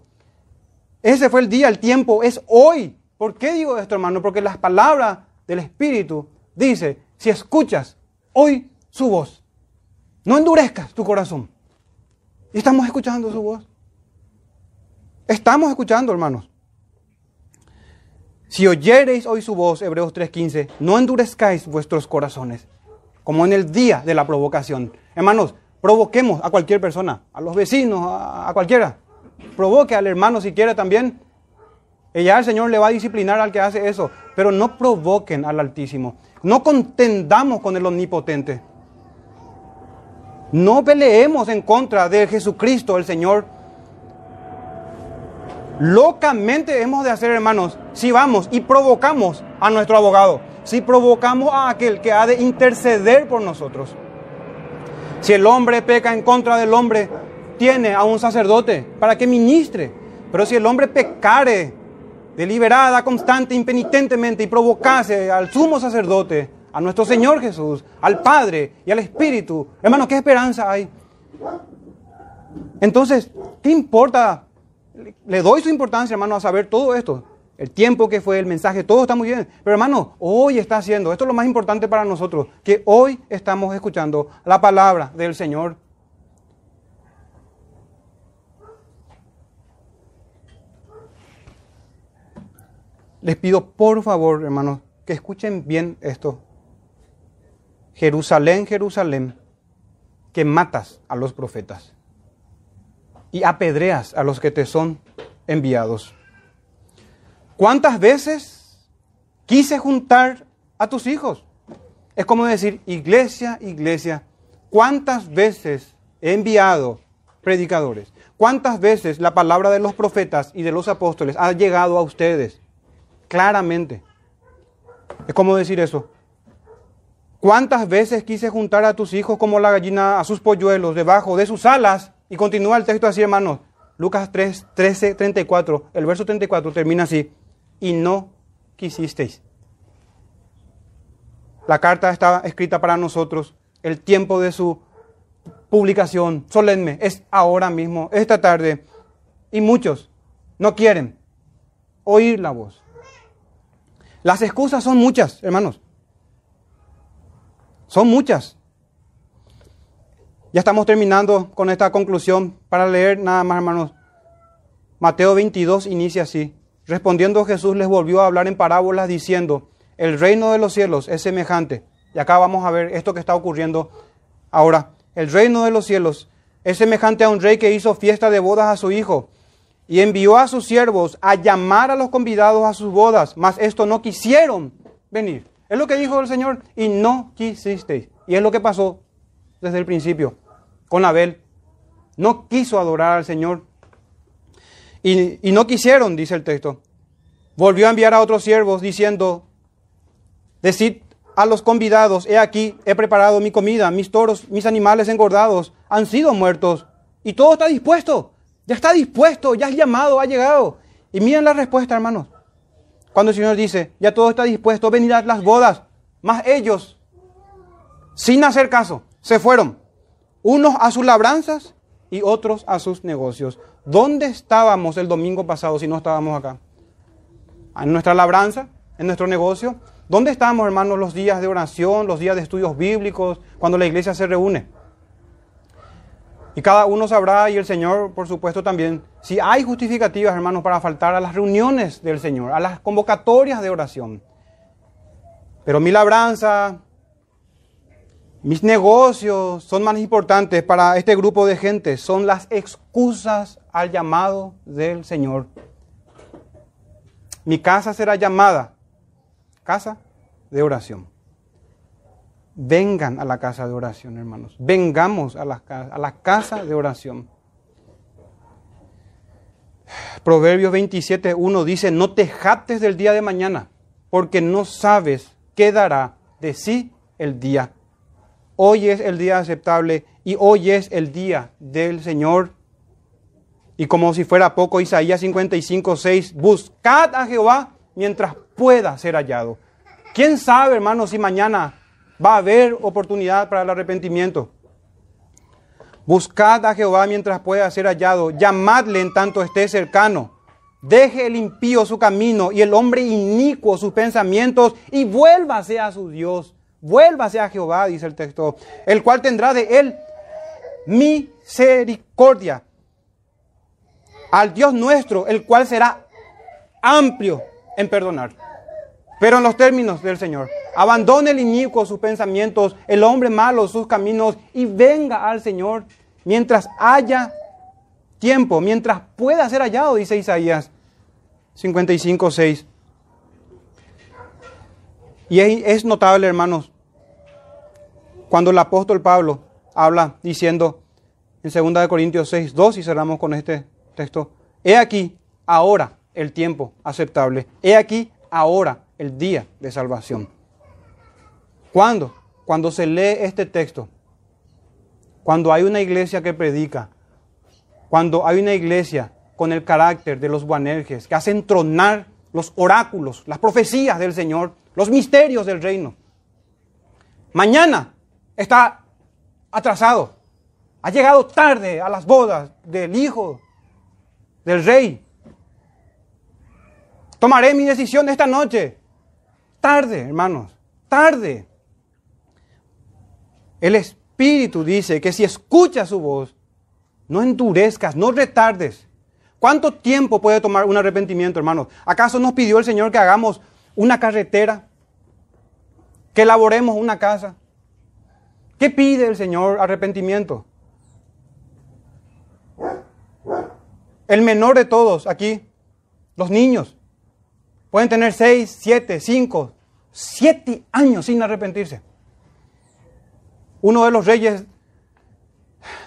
Ese fue el día, el tiempo es hoy. ¿Por qué digo esto, hermano? Porque las palabras del Espíritu dice, si escuchas hoy su voz, no endurezcas tu corazón. Y estamos escuchando su voz. Estamos escuchando, hermanos. Si oyereis hoy su voz, Hebreos 3:15, no endurezcáis vuestros corazones, como en el día de la provocación. Hermanos, provoquemos a cualquier persona, a los vecinos, a, cualquiera. Provoque al hermano si quiere también. Y ya el Señor le va a disciplinar al que hace eso. Pero no provoquen al Altísimo. No contendamos con el Omnipotente. No peleemos en contra de Jesucristo, el Señor. Locamente hemos de hacer, hermanos, si vamos y provocamos a nuestro abogado, si provocamos a aquel que ha de interceder por nosotros. Si el hombre peca en contra del hombre, tiene a un sacerdote para que ministre. Pero si el hombre pecare deliberada, constante, impenitentemente y provocase al sumo sacerdote, a nuestro Señor Jesús, al Padre y al Espíritu. Hermano, ¿qué esperanza hay? Entonces, ¿qué importa? Le doy su importancia, hermano, a saber todo esto. El tiempo que fue, el mensaje, todo está muy bien. Pero hermano, hoy está haciendo, esto es lo más importante para nosotros, que hoy estamos escuchando la palabra del Señor. Les pido por favor, hermanos, que escuchen bien esto. Jerusalén, Jerusalén, que matas a los profetas y apedreas a los que te son enviados. ¿Cuántas veces quise juntar a tus hijos? Es como decir, iglesia, iglesia, ¿cuántas veces he enviado predicadores? ¿Cuántas veces la palabra de los profetas y de los apóstoles ha llegado a ustedes? Claramente. Es como decir eso. ¿Cuántas veces quise juntar a tus hijos como la gallina a sus polluelos debajo de sus alas? Y continúa el texto así, hermanos. Lucas 3, 13, 34. El verso 34 termina así. Y no quisisteis. La carta está escrita para nosotros. El tiempo de su publicación solemne es ahora mismo, esta tarde. Y muchos no quieren oír la voz. Las excusas son muchas, hermanos. Son muchas. Ya estamos terminando con esta conclusión para leer nada más, hermanos. Mateo 22 inicia así. Respondiendo Jesús les volvió a hablar en parábolas diciendo, el reino de los cielos es semejante. Y acá vamos a ver esto que está ocurriendo ahora. El reino de los cielos es semejante a un rey que hizo fiesta de bodas a su hijo y envió a sus siervos a llamar a los convidados a sus bodas, mas esto no quisieron venir. Es lo que dijo el Señor y no quisisteis. Y es lo que pasó desde el principio con Abel. No quiso adorar al Señor. Y, no quisieron, dice el texto. Volvió a enviar a otros siervos diciendo, decid a los convidados, he aquí, he preparado mi comida, mis toros, mis animales engordados han sido muertos y todo está dispuesto. Ya está dispuesto, ya es llamado, ha llegado. Y miren la respuesta, hermanos. Cuando el Señor dice, ya todo está dispuesto, venirán las bodas. Más ellos, sin hacer caso, se fueron. Unos a sus labranzas y otros a sus negocios. ¿Dónde estábamos el domingo pasado si no estábamos acá? En nuestra labranza, en nuestro negocio. ¿Dónde estábamos, hermanos, los días de oración, los días de estudios bíblicos, cuando la iglesia se reúne? Y cada uno sabrá, y el Señor, por supuesto, también, si hay justificativas, hermanos, para faltar a las reuniones del Señor, a las convocatorias de oración. Pero mi labranza, mis negocios son más importantes para este grupo de gente, son las excusas al llamado del Señor. Mi casa será llamada casa de oración. Vengan a la casa de oración, hermanos. Vengamos a la, a casa de oración. Proverbios 27, 1 dice, no te jactes del día de mañana, porque no sabes qué dará de sí el día. Hoy es el día aceptable y hoy es el día del Señor. Y como si fuera poco, Isaías 55, 6, buscad a Jehová mientras pueda ser hallado. ¿Quién sabe, hermano, si mañana va a haber oportunidad para el arrepentimiento? Buscad a Jehová mientras pueda ser hallado, llamadle en tanto esté cercano. Deje el impío su camino y el hombre inicuo sus pensamientos y vuélvase a su Dios. Vuélvase a Jehová, dice el texto, el cual tendrá de él misericordia. Al Dios nuestro, el cual será amplio en perdonar. Pero en los términos del Señor, abandone el inicuo sus pensamientos, el hombre malo sus caminos y venga al Señor mientras haya tiempo, mientras pueda ser hallado, dice Isaías 55, 6. Y es notable, hermanos, cuando el apóstol Pablo habla diciendo en 2 Corintios 6, 2, y cerramos con este texto, he aquí ahora el tiempo aceptable, he aquí ahora el día de salvación. ¿Cuándo? Cuando se lee este texto, cuando hay una iglesia que predica, cuando hay una iglesia con el carácter de los Boanerges, que hace entronar los oráculos, las profecías del Señor, los misterios del reino. Mañana está atrasado, ha llegado tarde a las bodas del hijo del rey. Tomaré mi decisión esta noche. Tarde, hermanos, tarde. El Espíritu dice que si escuchas su voz, no endurezcas, no retardes. ¿Cuánto tiempo puede tomar un arrepentimiento, hermanos? ¿Acaso nos pidió el Señor que hagamos una carretera? ¿Que elaboremos una casa? ¿Qué pide el Señor arrepentimiento? El menor de todos aquí, los niños. Pueden tener seis, siete, cinco, siete años sin arrepentirse. Uno de los reyes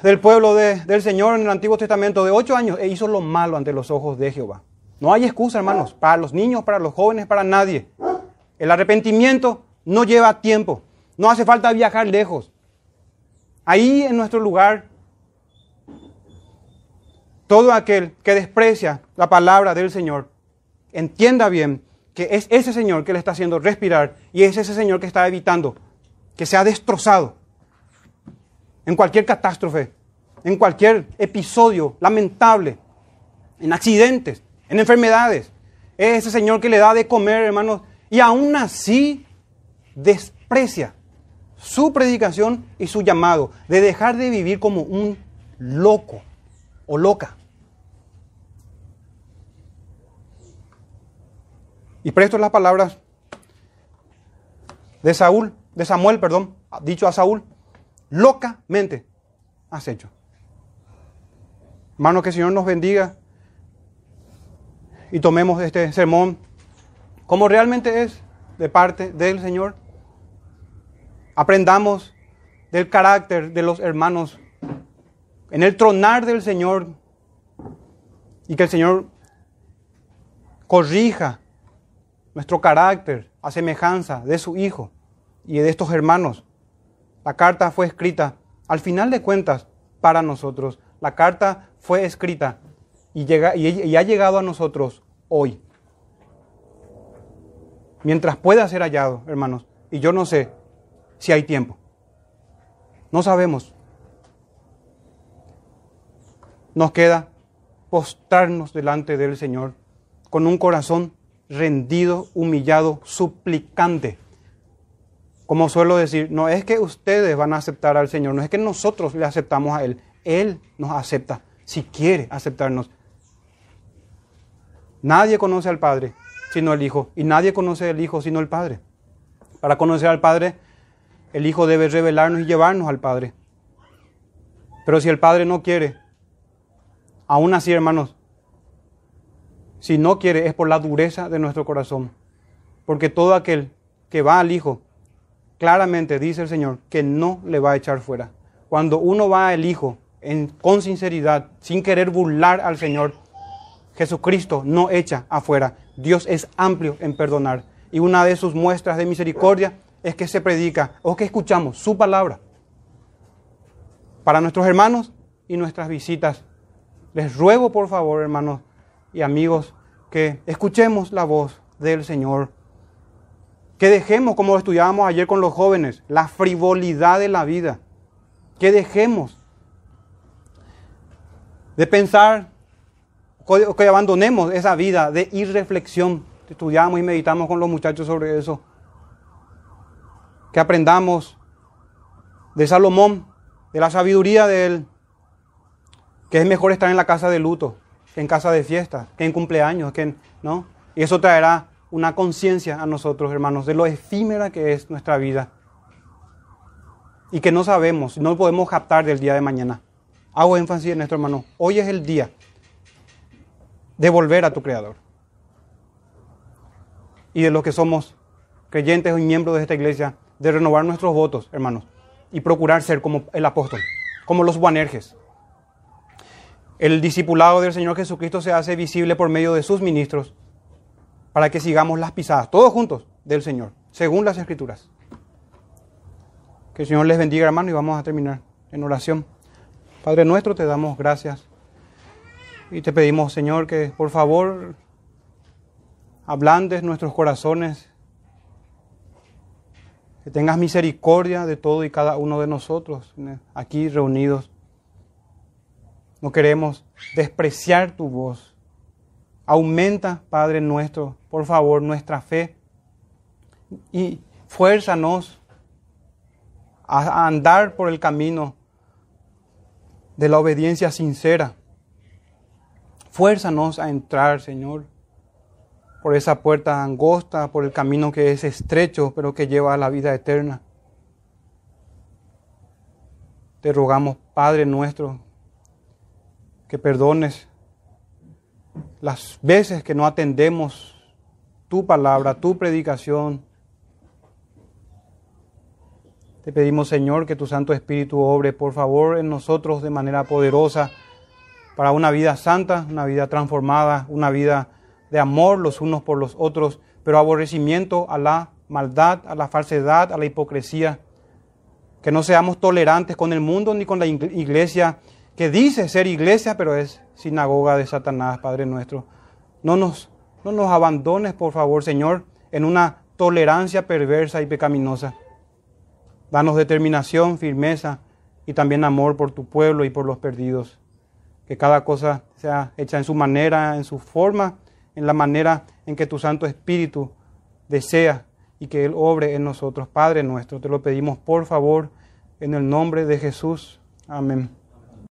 del pueblo del Señor en el Antiguo Testamento de ocho años e hizo lo malo ante los ojos de Jehová. No hay excusa, hermanos, para los niños, para los jóvenes, para nadie. El arrepentimiento no lleva tiempo. No hace falta viajar lejos. Ahí en nuestro lugar, todo aquel que desprecia la palabra del Señor entienda bien que es ese Señor que le está haciendo respirar y es ese Señor que está evitando que sea destrozado en cualquier catástrofe, en cualquier episodio lamentable, en accidentes, en enfermedades. Es ese Señor que le da de comer, hermanos, y aún así desprecia su predicación y su llamado de dejar de vivir como un loco o loca. Y presto las palabras de Saúl, de Samuel, perdón, dicho a Saúl, locamente has hecho. Hermano, que el Señor nos bendiga y tomemos este sermón como realmente es de parte del Señor. Aprendamos del carácter de los hermanos en el tronar del Señor y que el Señor corrija nuestro carácter a semejanza de su Hijo y de estos hermanos. La carta fue escrita, al final de cuentas, para nosotros. La carta fue escrita y, llega, y, ha llegado a nosotros hoy. Mientras pueda ser hallado, hermanos. Y yo no sé si hay tiempo. No sabemos. Nos queda postrarnos delante del Señor con un corazón rendido, humillado, suplicante. Como suelo decir, no es que ustedes van a aceptar al Señor, no es que nosotros le aceptamos a Él, Él nos acepta si quiere aceptarnos. Nadie conoce al Padre sino el Hijo, y nadie conoce al Hijo sino el Padre. Para conocer al Padre, el Hijo debe revelarnos y llevarnos al Padre. Pero si el Padre no quiere, aún así, hermanos, si no quiere es por la dureza de nuestro corazón. Porque todo aquel que va al Hijo, claramente dice el Señor que no le va a echar fuera. Cuando uno va al Hijo con sinceridad, sin querer burlar al Señor, Jesucristo no echa afuera. Dios es amplio en perdonar. Y una de sus muestras de misericordia es que se predica o que escuchamos su palabra para nuestros hermanos y nuestras visitas Les ruego, por favor, hermanos y amigos, que escuchemos la voz del Señor. Que dejemos, como estudiábamos ayer con los jóvenes, la frivolidad de la vida. Que dejemos de pensar, que abandonemos esa vida de irreflexión. Estudiamos y meditamos con los muchachos sobre eso. Que aprendamos de Salomón, de la sabiduría de él, que es mejor estar en la casa de luto que en casa de fiesta, que en cumpleaños, que ¿no? Y eso traerá una conciencia a nosotros, hermanos, de lo efímera que es nuestra vida. Y que no sabemos, no podemos captar del día de mañana. Hago énfasis en esto, hermano. Hoy es el día de volver a tu Creador. Y de los que somos creyentes y miembros de esta iglesia, de renovar nuestros votos, hermanos. Y procurar ser como el apóstol, como los Buanerges el discipulado del Señor Jesucristo se hace visible por medio de sus ministros para que sigamos las pisadas, todos juntos, del Señor, según las Escrituras. Que el Señor les bendiga, hermano, y vamos a terminar en oración. Padre nuestro, te damos gracias y te pedimos, Señor, que por favor ablandes nuestros corazones, que tengas misericordia de todo y cada uno de nosotros aquí reunidos. No queremos despreciar tu voz. Aumenta, Padre nuestro, por favor, nuestra fe y fuérzanos a andar por el camino de la obediencia sincera. Fuérzanos a entrar, Señor, por esa puerta angosta, por el camino que es estrecho, pero que lleva a la vida eterna. Te rogamos, Padre nuestro, que perdones las veces que no atendemos tu palabra, tu predicación. Te pedimos, Señor, que tu Santo Espíritu obre, por favor, en nosotros de manera poderosa para una vida santa, una vida transformada, una vida de amor los unos por los otros, pero aborrecimiento a la maldad, a la falsedad, a la hipocresía. Que no seamos tolerantes con el mundo ni con la iglesia que dice ser iglesia, pero es sinagoga de Satanás, Padre nuestro. No nos, no nos abandones, por favor, Señor, en una tolerancia perversa y pecaminosa. Danos determinación, firmeza y también amor por tu pueblo y por los perdidos. Que cada cosa sea hecha en su manera, en su forma, en la manera en que tu Santo Espíritu desea y que Él obre en nosotros. Padre nuestro, te lo pedimos por favor, en el nombre de Jesús. Amén.